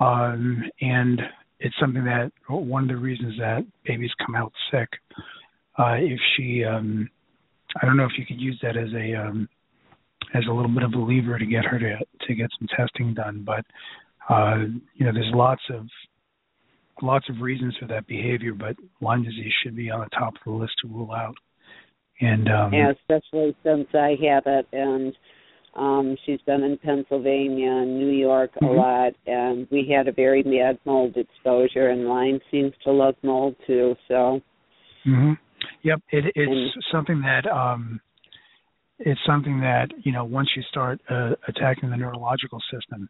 um, and it's something that one of the reasons that babies come out sick. Uh, if she, um, I don't know if you could use that as a um, as a little bit of a lever to get her to to get some testing done, but uh, you know, there's lots of lots of reasons for that behavior, but Lyme disease should be on the top of the list to rule out. And um, yeah, especially since I have it, and um, she's been in Pennsylvania and New York a Mhm. lot, and we had a very bad mold exposure, and Lyme seems to love mold too. So, hmm Yep, it, it's And- something that um, it's something that you know once you start uh, attacking the neurological system,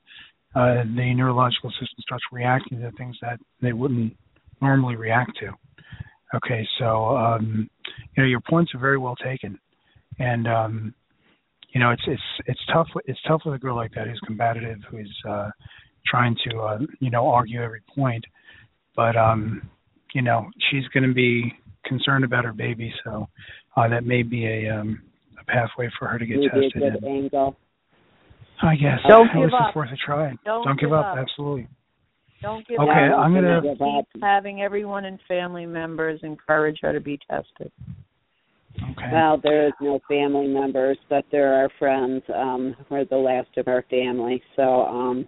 uh, the neurological system starts reacting to things that they wouldn't normally react to. Okay, so um, you know your points are very well taken, and um, you know it's it's it's tough it's tough with a girl like that who's combative, who's uh, trying to uh, you know argue every point, but um, you know she's going to be concerned about her baby, so uh, that may be a um, a pathway for her to get maybe a tested. good in. angle. I guess Don't give up. it's worth a try. Don't give give up. up. Absolutely. Don't give Okay, up. I'm gonna- give keep having everyone and family members encourage her to be tested. Okay. Well, there is no family members, but there are friends. Um, we're the last of our family, so um,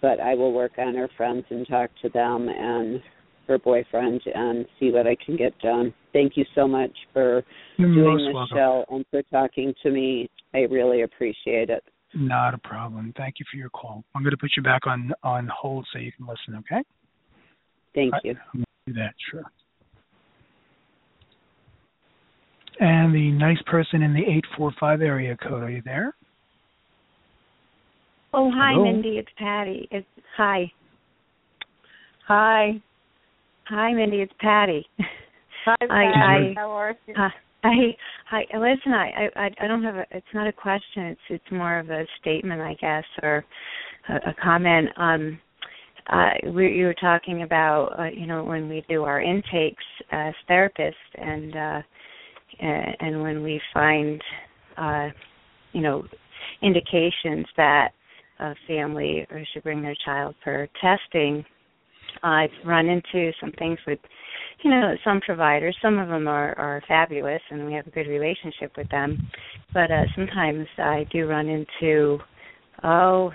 but I will work on her friends and talk to them and her boyfriend and see what I can get done. Thank you so much for You're doing most this welcome. show and for talking to me. I really appreciate it. Not a problem. Thank you for your call. I'm going to put you back on on hold so you can listen. Okay. Thank I- you. I'm going to do that. Sure. And the nice person in the eight four five area code. Are you there? Oh, hi, Hello? Mindy. It's Patty. It's hi, Hi. hi, Mindy. It's Patty. Hi, Patty. I- How are you? Hi, hi. hi. Listen, I, I, I don't have a. It's not a question. It's, it's more of a statement, I guess, or a, a comment. Um, uh, we, you were talking about, uh, you know, when we do our intakes as therapists, and uh, and when we find, uh, you know, indications that a family or should bring their child for testing. I've run into some things with, you know, some providers. Some of them are are fabulous, and we have a good relationship with them. But uh, sometimes I do run into, oh,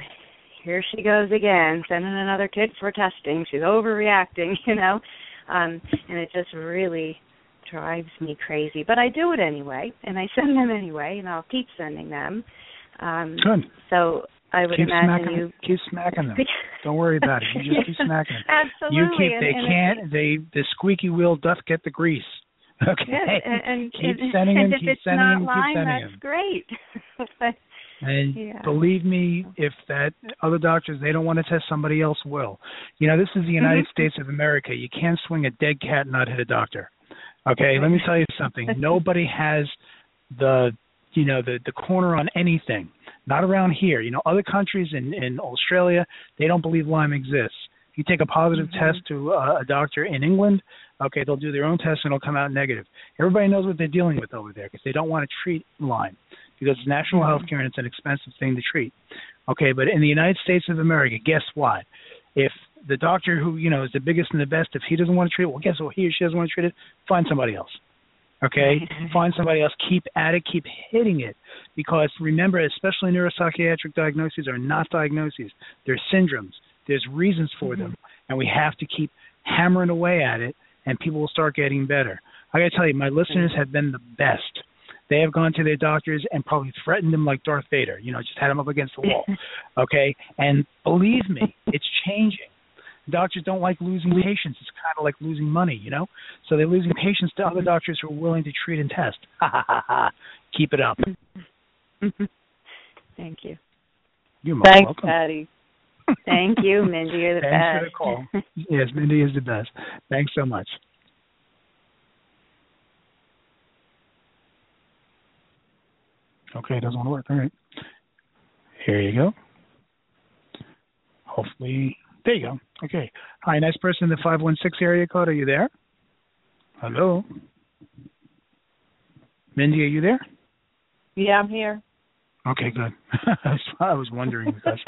here she goes again, sending another kid for testing. She's overreacting, you know, um, and it just really drives me crazy. But I do it anyway, and I send them anyway, and I'll keep sending them. Um, Good. so I would keep imagine smacking. you. Keep smacking them. Don't worry about it. You just keep smacking them. Absolutely. You keep. They and can't. They the squeaky wheel doth get the grease. Okay. Yes, and, and keep sending and them. Keep sending them. Keep sending that's them. great. And Yeah. believe me, if that other doctors they don't want to test, somebody else will. You know, this is the United Mhm. States of America. You can't swing a dead cat and not hit a doctor. Okay, let me tell you something. Nobody has the you know the the corner on anything. Not around here. You know, other countries in in Australia they don't believe Lyme exists. If You take a positive Mhm. test to uh, a doctor in England, okay, they'll do their own test and it'll come out negative. Everybody knows what they're dealing with over there because they don't want to treat Lyme because it's national Mhm. health care and it's an expensive thing to treat. Okay, but in the United States of America, guess what? If the doctor who you know is the biggest and the best, if he doesn't want to treat it, well, guess what? He or she doesn't want to treat it. Find somebody else. Okay, find somebody else. Keep at it. Keep hitting it, because remember, especially neuropsychiatric diagnoses are not diagnoses; they're syndromes. There's reasons for them, mm-hmm. and we have to keep hammering away at it, and people will start getting better. I got to tell you, my listeners mm-hmm. have been the best. They have gone to their doctors and probably threatened them like Darth Vader. You know, just had them up against the wall. Okay, and believe me, it's changing. Doctors don't like losing patients. It's kind of like losing money, you know. So they're losing patients to other doctors who are willing to treat and test. Ha ha ha ha. Keep it up. Thank you. You're most Thanks, welcome. Patty. Thank you, Mindy. You're the Thanks best. for the call. yes, Mindy is the best. Thanks so much. Okay, it doesn't want to work. All right. Here you go. Hopefully, there you go. Okay. Hi, nice person in the 516 area code. Are you there? Hello? Mindy, are you there? Yeah, I'm here. Okay, good. I was wondering because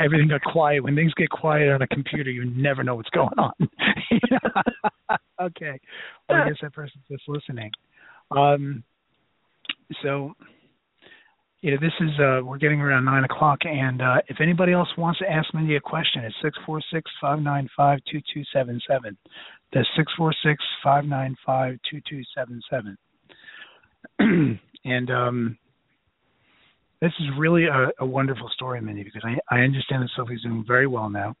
everything got quiet. When things get quiet on a computer, you never know what's going on. okay. Well, I guess that person's just listening. Um, so, you know, this is uh, we're getting around nine o'clock, and uh, if anybody else wants to ask Mindy a question, it's six four six five nine five two two seven seven. That's six four six five nine five two two seven seven. And um, this is really a, a wonderful story, Mindy, because I, I understand that Sophie's doing very well now.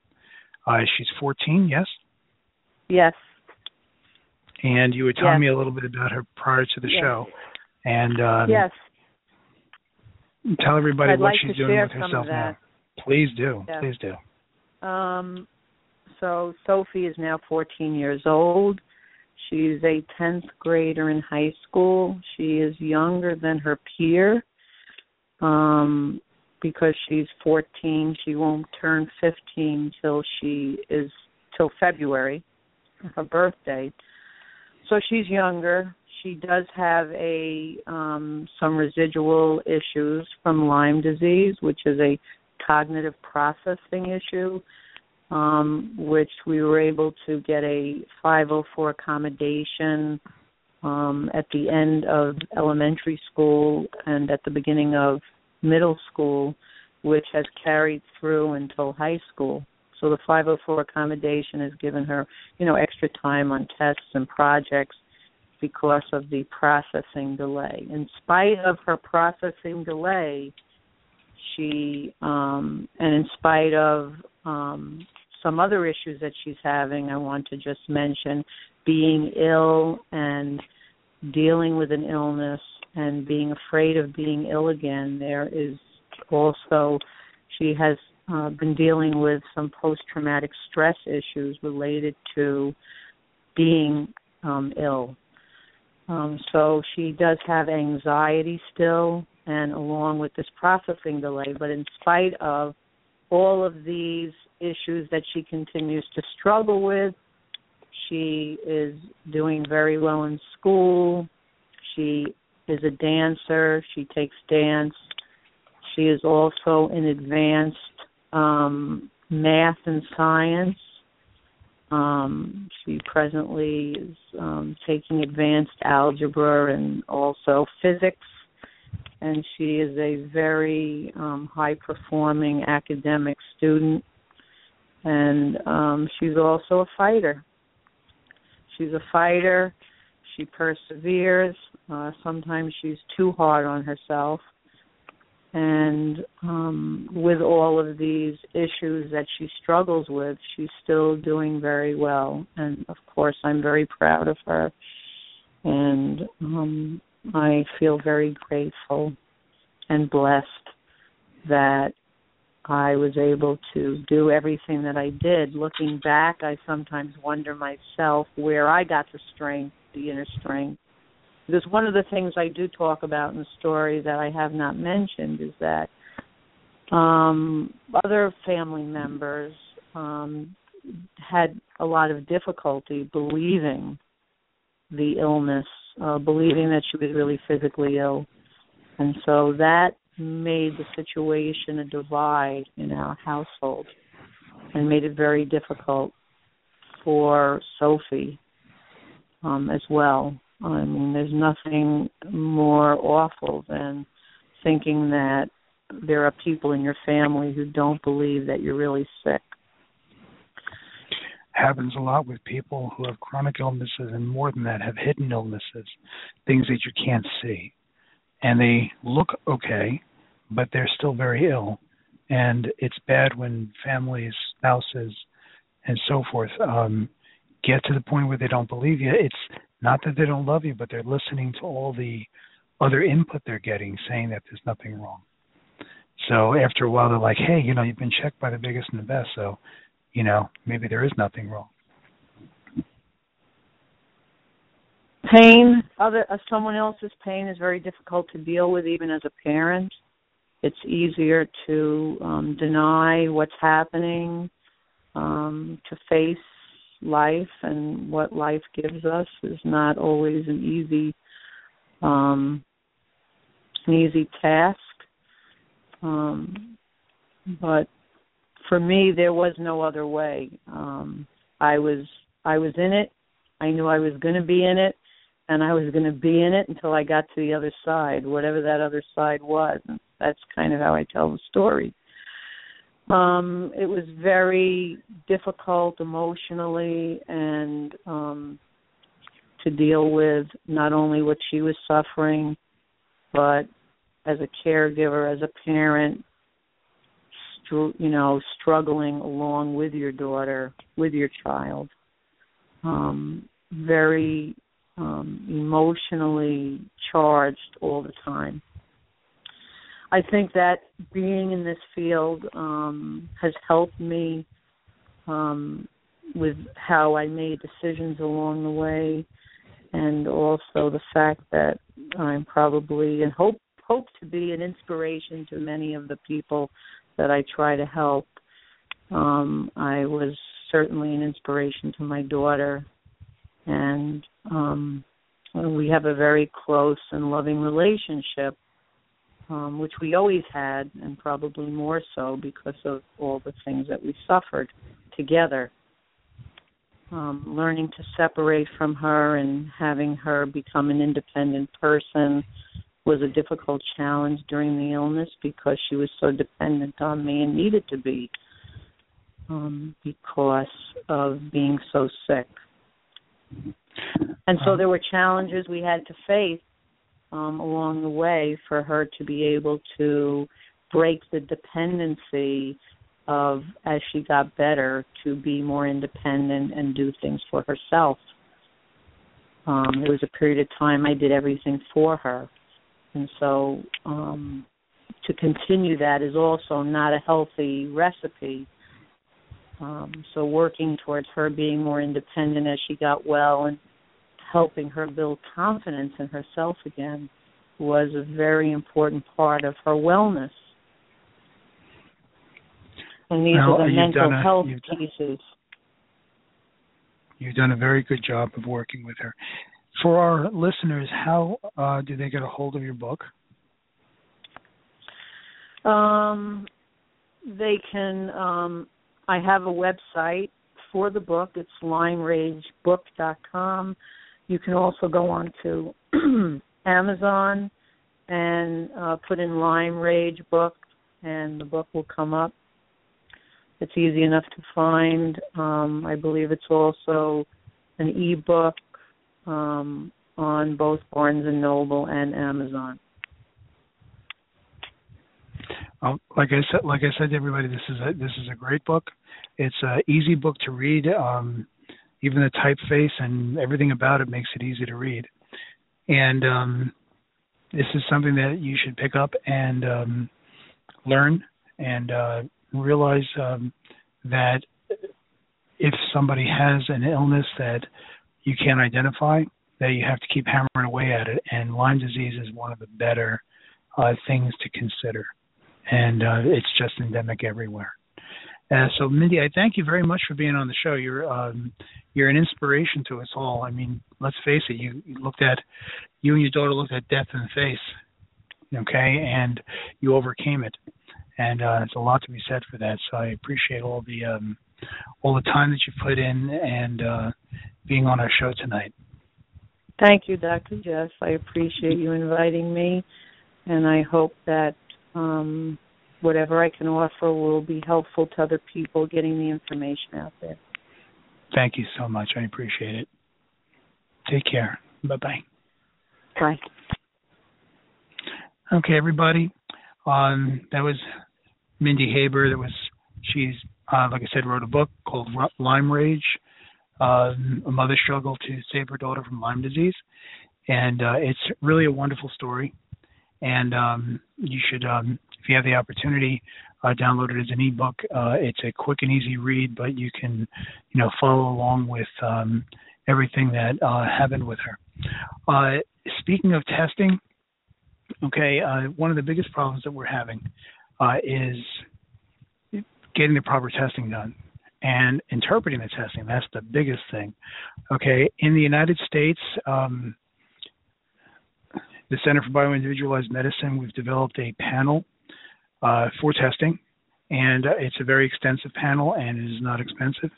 Uh, she's 14, yes? Yes. And you were telling Yes. me a little bit about her prior to the Yes. show. And um, yes. Tell everybody I'd what like she's doing with herself now. Please do. Yes. Please do. Um, so Sophie is now 14 years old. She's a 10th grader in high school. She is younger than her peer. Um, because she's 14, she won't turn 15 till she is till February, her birthday. So she's younger. She does have a um some residual issues from Lyme disease, which is a cognitive processing issue um, which we were able to get a 504 accommodation um, at the end of elementary school and at the beginning of middle school, which has carried through until high school. So the 504 accommodation has given her, you know, extra time on tests and projects because of the processing delay. In spite of her processing delay, she um and in spite of um some other issues that she's having I want to just mention being ill and dealing with an illness and being afraid of being ill again there is also she has uh, been dealing with some post traumatic stress issues related to being um ill um so she does have anxiety still and along with this processing delay. But in spite of all of these issues that she continues to struggle with, she is doing very well in school. She is a dancer. She takes dance. She is also in advanced um, math and science. Um, she presently is um, taking advanced algebra and also physics. And she is a very um, high performing academic student. And um, she's also a fighter. She's a fighter. She perseveres. Uh, sometimes she's too hard on herself and um, with all of these issues that she struggles with she's still doing very well and of course i'm very proud of her and um, I feel very grateful and blessed that I was able to do everything that I did. Looking back, I sometimes wonder myself where I got the strength, the inner strength. Because one of the things I do talk about in the story that I have not mentioned is that um other family members um had a lot of difficulty believing the illness uh, believing that she was really physically ill. And so that made the situation a divide in our household and made it very difficult for Sophie um, as well. I mean, there's nothing more awful than thinking that there are people in your family who don't believe that you're really sick. Happens a lot with people who have chronic illnesses and more than that, have hidden illnesses, things that you can't see. And they look okay, but they're still very ill. And it's bad when families, spouses, and so forth um, get to the point where they don't believe you. It's not that they don't love you, but they're listening to all the other input they're getting saying that there's nothing wrong. So after a while, they're like, hey, you know, you've been checked by the biggest and the best, so you know maybe there is nothing wrong. Pain, other uh, someone else's pain is very difficult to deal with, even as a parent. It's easier to um, deny what's happening, um, to face life and what life gives us is not always an easy um, an easy task. Um, but for me, there was no other way. Um, I was I was in it. I knew I was going to be in it, and I was going to be in it until I got to the other side, whatever that other side was. And that's kind of how I tell the story. Um, it was very difficult emotionally and um, to deal with not only what she was suffering, but as a caregiver, as a parent, str- you know, struggling along with your daughter, with your child. Um, very um, emotionally charged all the time. I think that being in this field um, has helped me um, with how I made decisions along the way, and also the fact that I'm probably and hope hope to be an inspiration to many of the people that I try to help. Um, I was certainly an inspiration to my daughter, and um, we have a very close and loving relationship um, which we always had, and probably more so because of all the things that we suffered together. Um, learning to separate from her and having her become an independent person was a difficult challenge during the illness because she was so dependent on me and needed to be um, because of being so sick. And so there were challenges we had to face um, along the way for her to be able to break the dependency of as she got better to be more independent and do things for herself. Um, there was a period of time I did everything for her, and so um, to continue that is also not a healthy recipe. Um, so working towards her being more independent as she got well and helping her build confidence in herself again was a very important part of her wellness. And these now, are the mental a, health you've pieces. You've done a very good job of working with her. For our listeners, how uh, do they get a hold of your book? Um, they can. Um, I have a website for the book. It's lymeragebook.com. You can also go on to Amazon and uh, put in Lyme Rage book, and the book will come up. It's easy enough to find. Um, I believe it's also an e-book um, on both Barnes and Noble and Amazon. Um, like I said, like I said to everybody, this is a this is a great book. It's an easy book to read. Um, even the typeface and everything about it makes it easy to read. And um, this is something that you should pick up and um, learn and uh, realize um, that if somebody has an illness that you can't identify, that you have to keep hammering away at it. And Lyme disease is one of the better uh, things to consider, and uh, it's just endemic everywhere. Uh, so, Mindy, I thank you very much for being on the show. You're um, you're an inspiration to us all. I mean, let's face it. You, looked at you and your daughter looked at death in the face, okay, and you overcame it. And uh, it's a lot to be said for that. So I appreciate all the um, all the time that you put in and uh, being on our show tonight. Thank you, Dr. Jess. I appreciate you inviting me, and I hope that um, whatever I can offer will be helpful to other people getting the information out there. Thank you so much. I appreciate it. Take care. Bye bye. Bye. Okay, everybody. Um, that was Mindy Haber. That was she's uh, like I said wrote a book called Lyme Rage, uh, a mother's struggle to save her daughter from Lyme disease, and uh, it's really a wonderful story. And um, you should um, if you have the opportunity, uh, download it as an ebook. Uh, it's a quick and easy read, but you can, you know, follow along with um, everything that uh, happened with her. Uh, speaking of testing, okay, uh, one of the biggest problems that we're having uh, is getting the proper testing done and interpreting the testing. That's the biggest thing. Okay, in the United States, um, the Center for Bioindividualized Medicine, we've developed a panel uh, for testing, and uh, it's a very extensive panel and it is not expensive.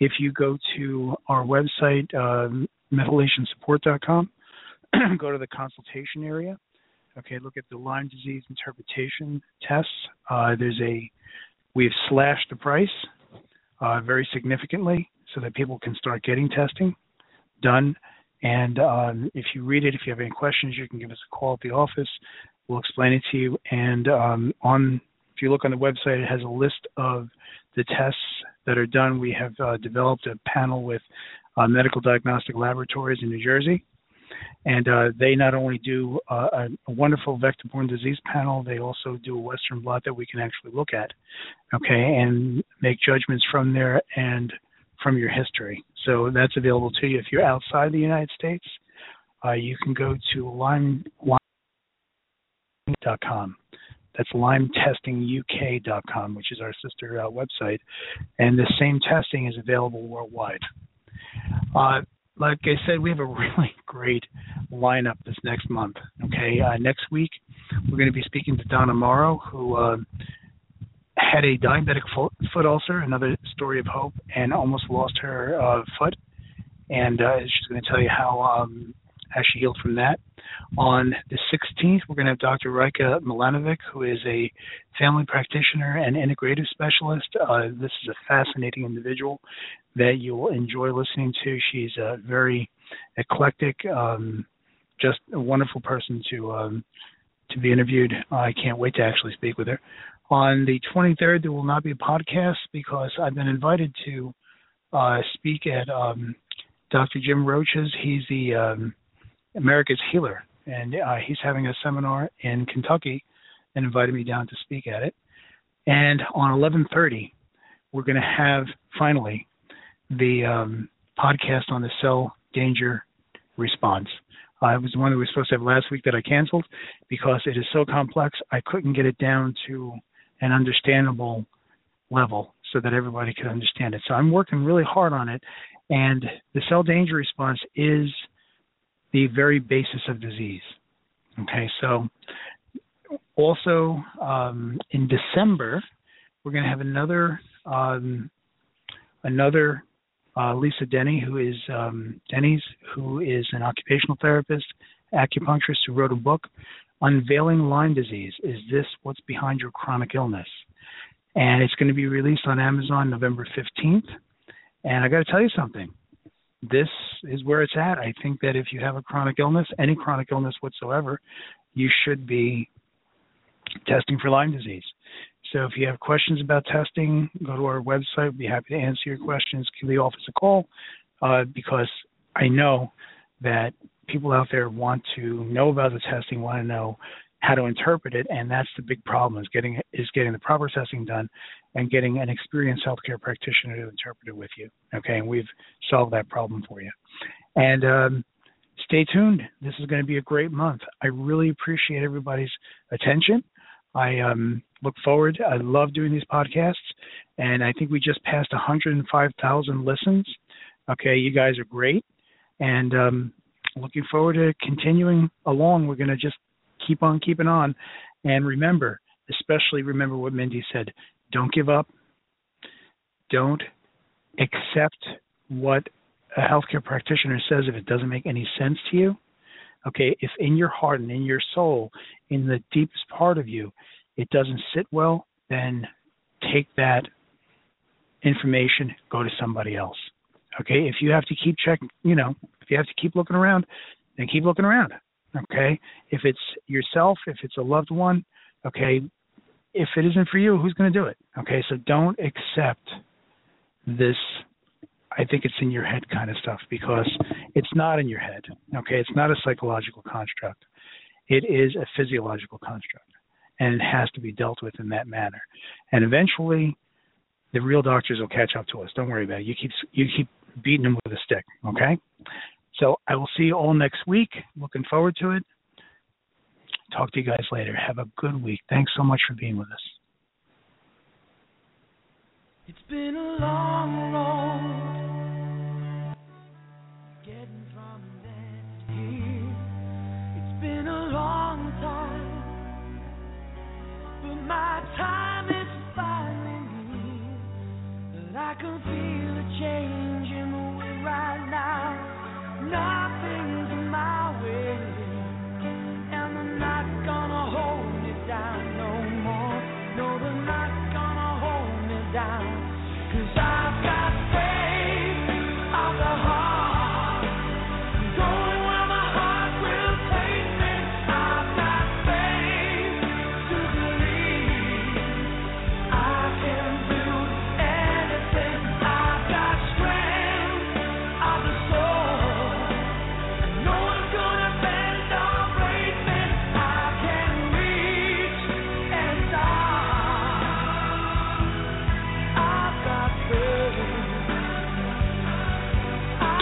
If you go to our website, uh, methylationsupport.com, go to the consultation area. Okay, look at the Lyme disease interpretation tests. Uh, there's a we've slashed the price uh, very significantly so that people can start getting testing done. And um, if you read it, if you have any questions, you can give us a call at the office. We'll explain it to you. And um, on, if you look on the website, it has a list of the tests that are done. We have uh, developed a panel with uh, medical diagnostic laboratories in New Jersey and uh, they not only do uh, a, a, wonderful vector-borne disease panel, they also do a Western blot that we can actually look at, okay, and make judgments from there and from your history. So that's available to you. If you're outside the United States, uh, you can go to Lyme, Lyme.com. That's LymeTestingUK.com, which is our sister uh, website, and the same testing is available worldwide. Uh, like I said, we have a really great lineup this next month. Okay, uh, next week we're going to be speaking to Donna Morrow, who uh, had a diabetic foot, foot ulcer, another story of hope, and almost lost her uh, foot. And uh, she's going to tell you how um, she healed from that. On the 16th, we're going to have Dr. Rika Milanovic, who is a family practitioner and integrative specialist. Uh, this is a fascinating individual that you will enjoy listening to. She's a very eclectic, um, just a wonderful person to um, to be interviewed. I can't wait to actually speak with her. On the 23rd, there will not be a podcast because I've been invited to uh, speak at um, Dr. Jim Roach's. He's the um, America's Healer, and uh, he's having a seminar in Kentucky, and invited me down to speak at it. And on 11:30, we're going to have finally the um, podcast on the cell danger response. Uh, it was the one that we were supposed to have last week that I canceled because it is so complex. I couldn't get it down to an understandable level so that everybody could understand it. So I'm working really hard on it. And the cell danger response is the very basis of disease. Okay, so also um, in December, we're going to have another um, another uh, Lisa Denny, who is um, Dennys, who is an occupational therapist, acupuncturist, who wrote a book, Unveiling Lyme Disease. Is this what's behind your chronic illness? And it's going to be released on Amazon November 15th. And I got to tell you something this is where it's at. I think that if you have a chronic illness, any chronic illness whatsoever, you should be testing for Lyme disease. So if you have questions about testing, go to our website. We'll be happy to answer your questions. Give the office a call uh, because I know that people out there want to know about the testing, want to know how to interpret it, and that's the big problem is getting is getting the proper testing done and getting an experienced healthcare practitioner to interpret it with you. Okay, and we've solved that problem for you. And um, stay tuned. This is going to be a great month. I really appreciate everybody's attention. I um, look forward. I love doing these podcasts, and I think we just passed 105,000 listens. Okay, you guys are great, and um, looking forward to continuing along. We're going to just keep on keeping on. And remember, especially remember what Mindy said don't give up. Don't accept what a healthcare practitioner says if it doesn't make any sense to you. Okay, if in your heart and in your soul, in the deepest part of you, it doesn't sit well, then take that information, go to somebody else. Okay, if you have to keep checking, you know, if you have to keep looking around, then keep looking around. Okay. If it's yourself, if it's a loved one, okay. If it isn't for you, who's going to do it? Okay. So don't accept this. I think it's in your head kind of stuff because it's not in your head. Okay. It's not a psychological construct. It is a physiological construct. and it has to be dealt with in that manner. And eventually, the real doctors will catch up to us. Don't worry about it. You keep you keep beating them with a stick, okay? So I will see you all next week. Looking forward to it. Talk to you guys later. Have a good week. Thanks so much for being with us. It's been a long road my time is finally I can feel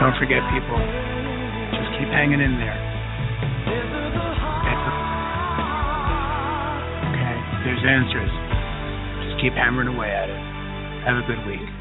Don't forget, people. Just keep hanging in there. Okay? There's answers. Just keep hammering away at it. Have a good week.